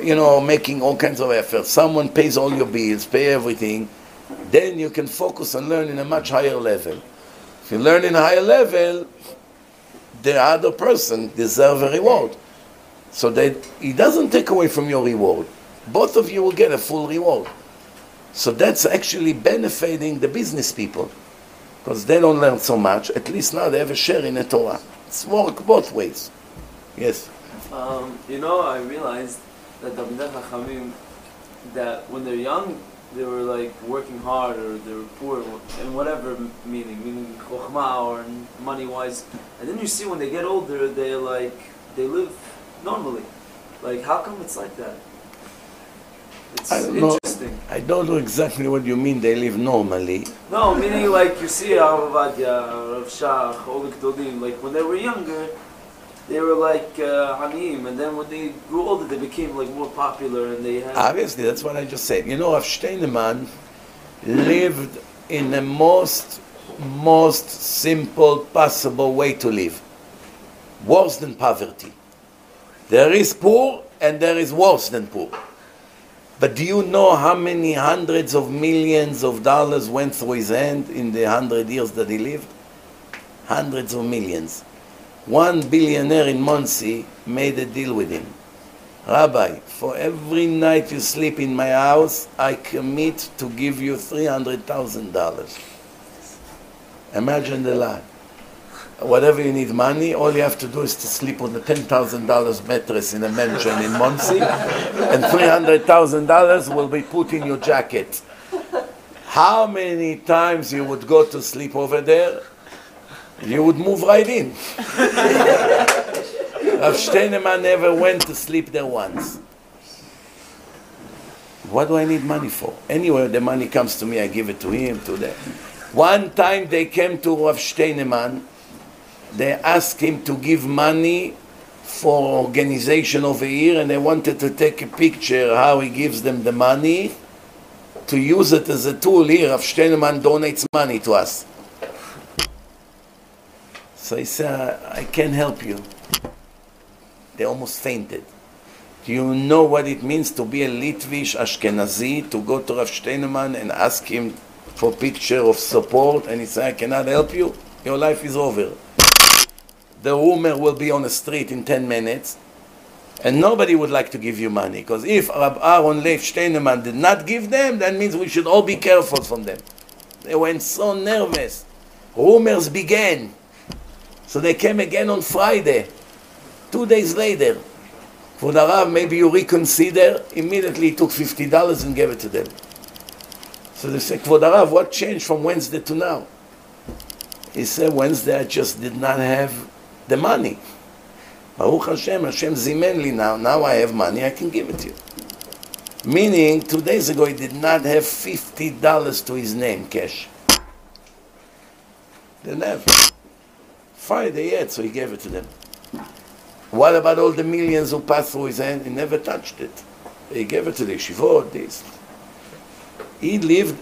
you know, making all kinds of efforts. Someone pays all your bills, pay everything, then you can focus on learning a much higher level. If you learn in a higher level, the other person deserve a reward. So that he doesn't take away from your reward. Both of you will get a full reward. So that's actually benefiting the business people. Because they don't learn so much. At least now they have a share in the Torah. It's work both ways. Yes. Um, you know, I realized that the that when they're young, they were like working hard or they were poor in whatever meaning, meaning chokhmah or money wise. And then you see when they get older, they like they live normally. Like how come it's like that? It's I don't know. interesting. I don't know exactly what you mean they live normally. No, meaning like you see Rav Ovadia, Rav Shach, all the Gdolim, like when they were younger, they were like uh, Aniyim, and then when they grew older, they became like more popular, and they had. Obviously, that's what I just said. You know, Rav Steinemann lived in the most, most simple possible way to live. Worse than poverty. There is poor and there is worse than poor. But do you know how many hundreds of millions of dollars went through his hand in the hundred years that he lived? Hundreds of millions. One billionaire in Monsey made a deal with him. Rabbi, for every night you sleep in my house, I commit to give you $300,000. Imagine the lie. Whatever you need money, all you have to do is to sleep on the $10,000 mattress in a mansion in Monsey, and $300,000 will be put in your jacket. How many times you would go to sleep over there? You would move right in. Rav Steinemann never went to sleep there once. What do I need money for? Anyway, the money comes to me, I give it to him, to them. One time they came to Rav Steinemann, they asked him to give money for organization over here, and they wanted to take a picture how he gives them the money to use it as a tool here. Rav Steinemann donates money to us. So he said, I can't help you. They almost fainted. Do you know what it means to be a Litvish Ashkenazi, to go to Rav Steinemann and ask him for picture of support, and he said, I cannot help you? Your life is over. The rumor will be on the street in 10 minutes, and nobody would like to give you money, because if Rab Aaron Leib Steinemann did not give them, that means we should all be careful from them. They went so nervous. Rumors began. So they came again on Friday. Two days later, for the maybe you reconsider. Immediately he took $50 and gave it to them. So they said, Kvod what changed from Wednesday to now? He said, Wednesday I just did not have the money. Baruch Hashem, Hashem zimen li now. Now I have money, I can give it to you. Meaning, two days ago he did not have $50 to his name, cash. Didn't have. Friday yet, so he gave it to them. What about all the millions who passed through his hand? He never touched it. He gave it to the yeshivot, this. He lived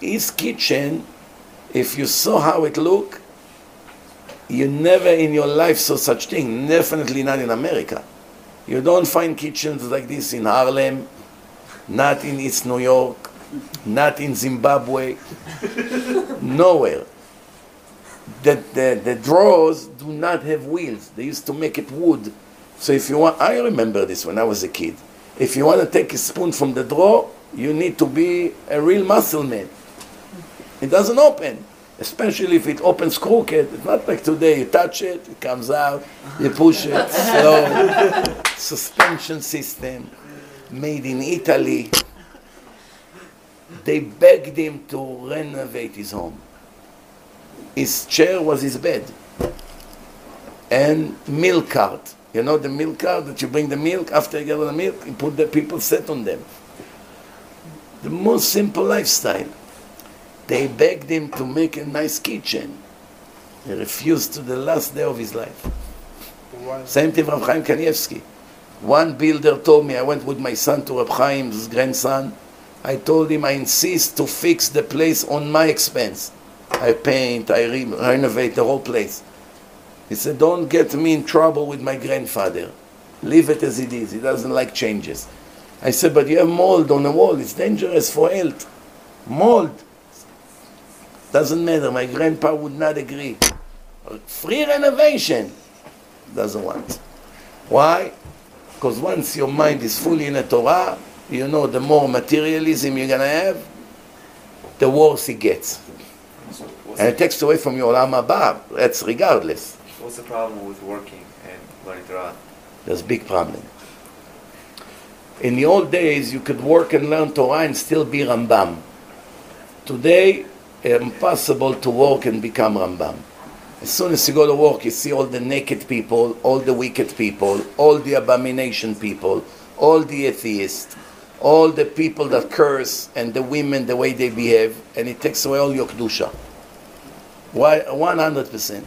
his kitchen, if you saw how it looked, you never in your life saw such thing. Definitely not in America. You don't find kitchens like this in Harlem, not in East New York, not in Zimbabwe, nowhere. The, the, drawers do not have wheels. They used to make it wood. So if you want, I remember this when I was a kid. If you want to take a spoon from the drawer, you need to be a real muscle man. It doesn't open, especially if it opens crooked. It's not like today. You touch it, it comes out. You push it slow. Suspension system, made in Italy. They begged him to renovate his home. His chair was his bed, and milk cart. You know the milk cart that you bring the milk after you get the milk, you put the people sit on them. The most simple lifestyle. They begged him to make a nice kitchen. He refused to the last day of his life. Why? Same thing Rab Chaim Kanievsky. One builder told me, I went with my son to Rab Chaim's grandson. I told him I insist to fix the place on my expense. I paint, I re- renovate the whole place. He said, Don't get me in trouble with my grandfather. Leave it as it is. He doesn't like changes. I said, But you have mold on the wall. It's dangerous for health. Mold. Doesn't matter. My grandpa would not agree. Free renovation. Doesn't want. Why? Because once your mind is fully in the Torah, you know the more materialism you're going to have, the worse it gets. So And it takes away from your Olam Haba. That's regardless. what's the problem with working and learning Torah? There's a big problem. In the old days, you could work and learn Torah and still be Rambam. Today, impossible to work and become Rambam. As soon as you go to work, you see all the naked people, all the wicked people, all the abomination people, all the atheists, all the people that curse, and the women, the way they behave, and it takes away all your kedusha. Why? 100%.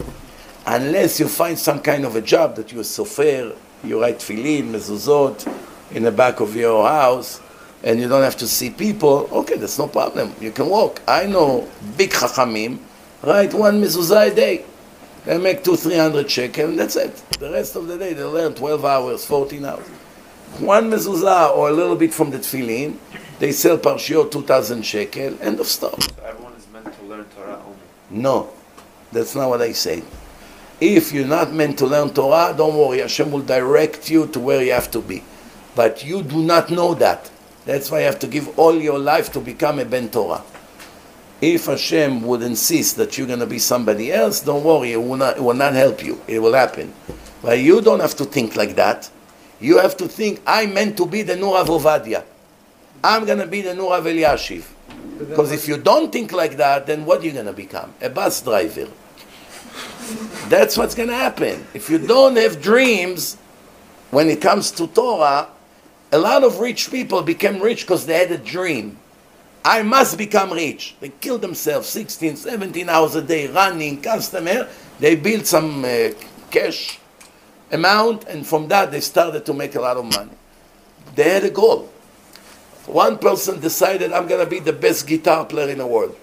Unless you find some kind of a job that you're sofer, you write tefillin, mezuzot, in the back of your house, and you don't have to see people, okay, that's no problem. You can walk. I know big chachamim, write one mezuzah a day. They make two, three hundred shekel, and that's it. The rest of the day, they learn 12 hours, 14 hours. One mezuzah or a little bit from the tefillin, they sell parshiot 2,000 shekel, end of stop. So everyone is meant to learn Torah only. No, that's not what I say. If you're not meant to learn Torah, don't worry. Hashem will direct you to where you have to be. But you do not know that. That's why you have to give all your life to become a Ben Torah. If Hashem would insist that you're going to be somebody else, don't worry. It will not, it will not help you. It will happen. But you don't have to think like that. You have to think, I'm meant to be the Nur of Ovadia. I'm going to be the Nur of Eliashiv. Because if you don't think like that, then what are you going to become? A bus driver. That's what's going to happen. If you don't have dreams, when it comes to Torah, a lot of rich people became rich because they had a dream. I must become rich. They killed themselves 16, 17 hours a day running, customer. They built some uh, cash amount, and from that they started to make a lot of money. They had a goal. One person decided, I'm going to be the best guitar player in the world.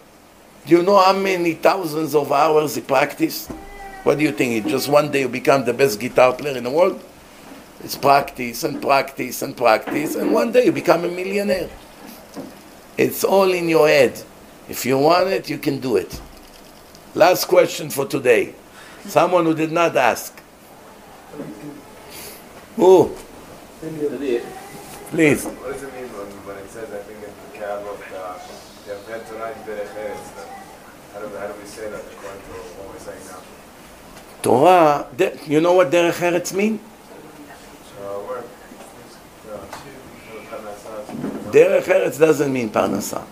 Do you know how many thousands of hours he practiced? What do you think? Just one day you become the best guitar player in the world? It's practice and practice and practice, and one day you become a millionaire. It's all in your head. If you want it, you can do it. Last question for today. Someone who did not ask. Who? Please. What does it mean when, when it says, I think in the Kabbal, uh, you have had tonight how do, how do we say that according to what we're saying now? Torah, de- you know what Derech Eretz mean? So, where? Derech Eretz doesn't mean Parnasah.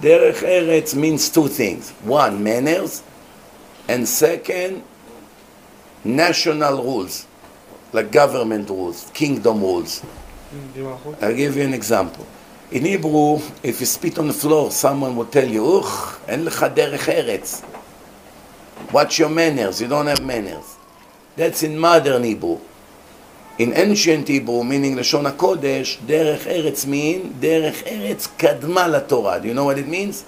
Derech Eretz means two things. One, manners, and second, national rules, like government rules, kingdom rules. Dimachut. I'll give you an example. In Hebrew, if you spit on the floor, someone will tell you, Ugh, אין לך דרך ארץ. What's your manners? You don't have manners. That's in modern Hebrew. In ancient Hebrew, meaning לשון הקודש, דרך ארץ mean, דרך ארץ קדמה לתורה. Do you know what it means?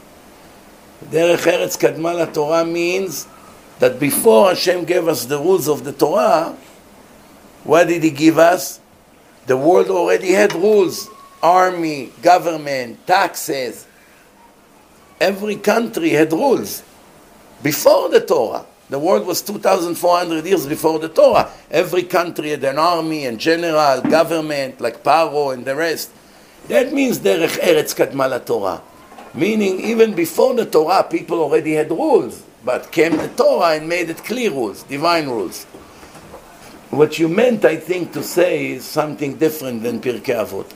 דרך ארץ קדמה לתורה means that before Hashem gave us the rules of the Torah, what did He give us? The world already had rules army, government, taxes. Every country had rules before the Torah. The world was 2,400 years before the Torah. Every country had an army and general, government, like Paro and the rest. That means Derech Eretz Kadma Torah. Meaning, even before the Torah, people already had rules. But came the Torah and made it clear rules, divine rules. What you meant, I think, to say is something different than Pirkei Avot.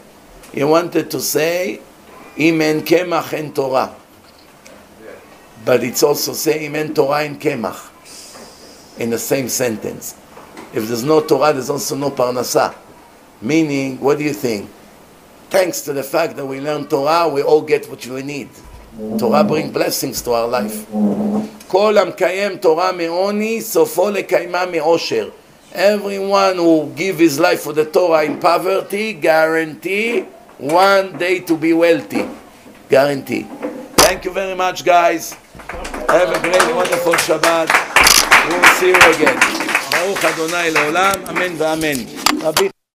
You wanted to say, Im en kemach en Torah. But it's also say, Im en Torah en kemach. In the same sentence. If there's no Torah, there's also no parnasa. Meaning, what do you think? Thanks to the fact that we learn Torah, we all get what we need. Torah brings blessings to our life. כל המקיים תורה מעוני, סופו לקיימה מעושר. Everyone who give his life for the Torah in poverty, guarantee one day to be wealthy. Guarantee. Thank you very much, guys. Have a great, wonderful Shabbat. We will see you again. ברוך אדוני לעולם, אמן ואמן. רבי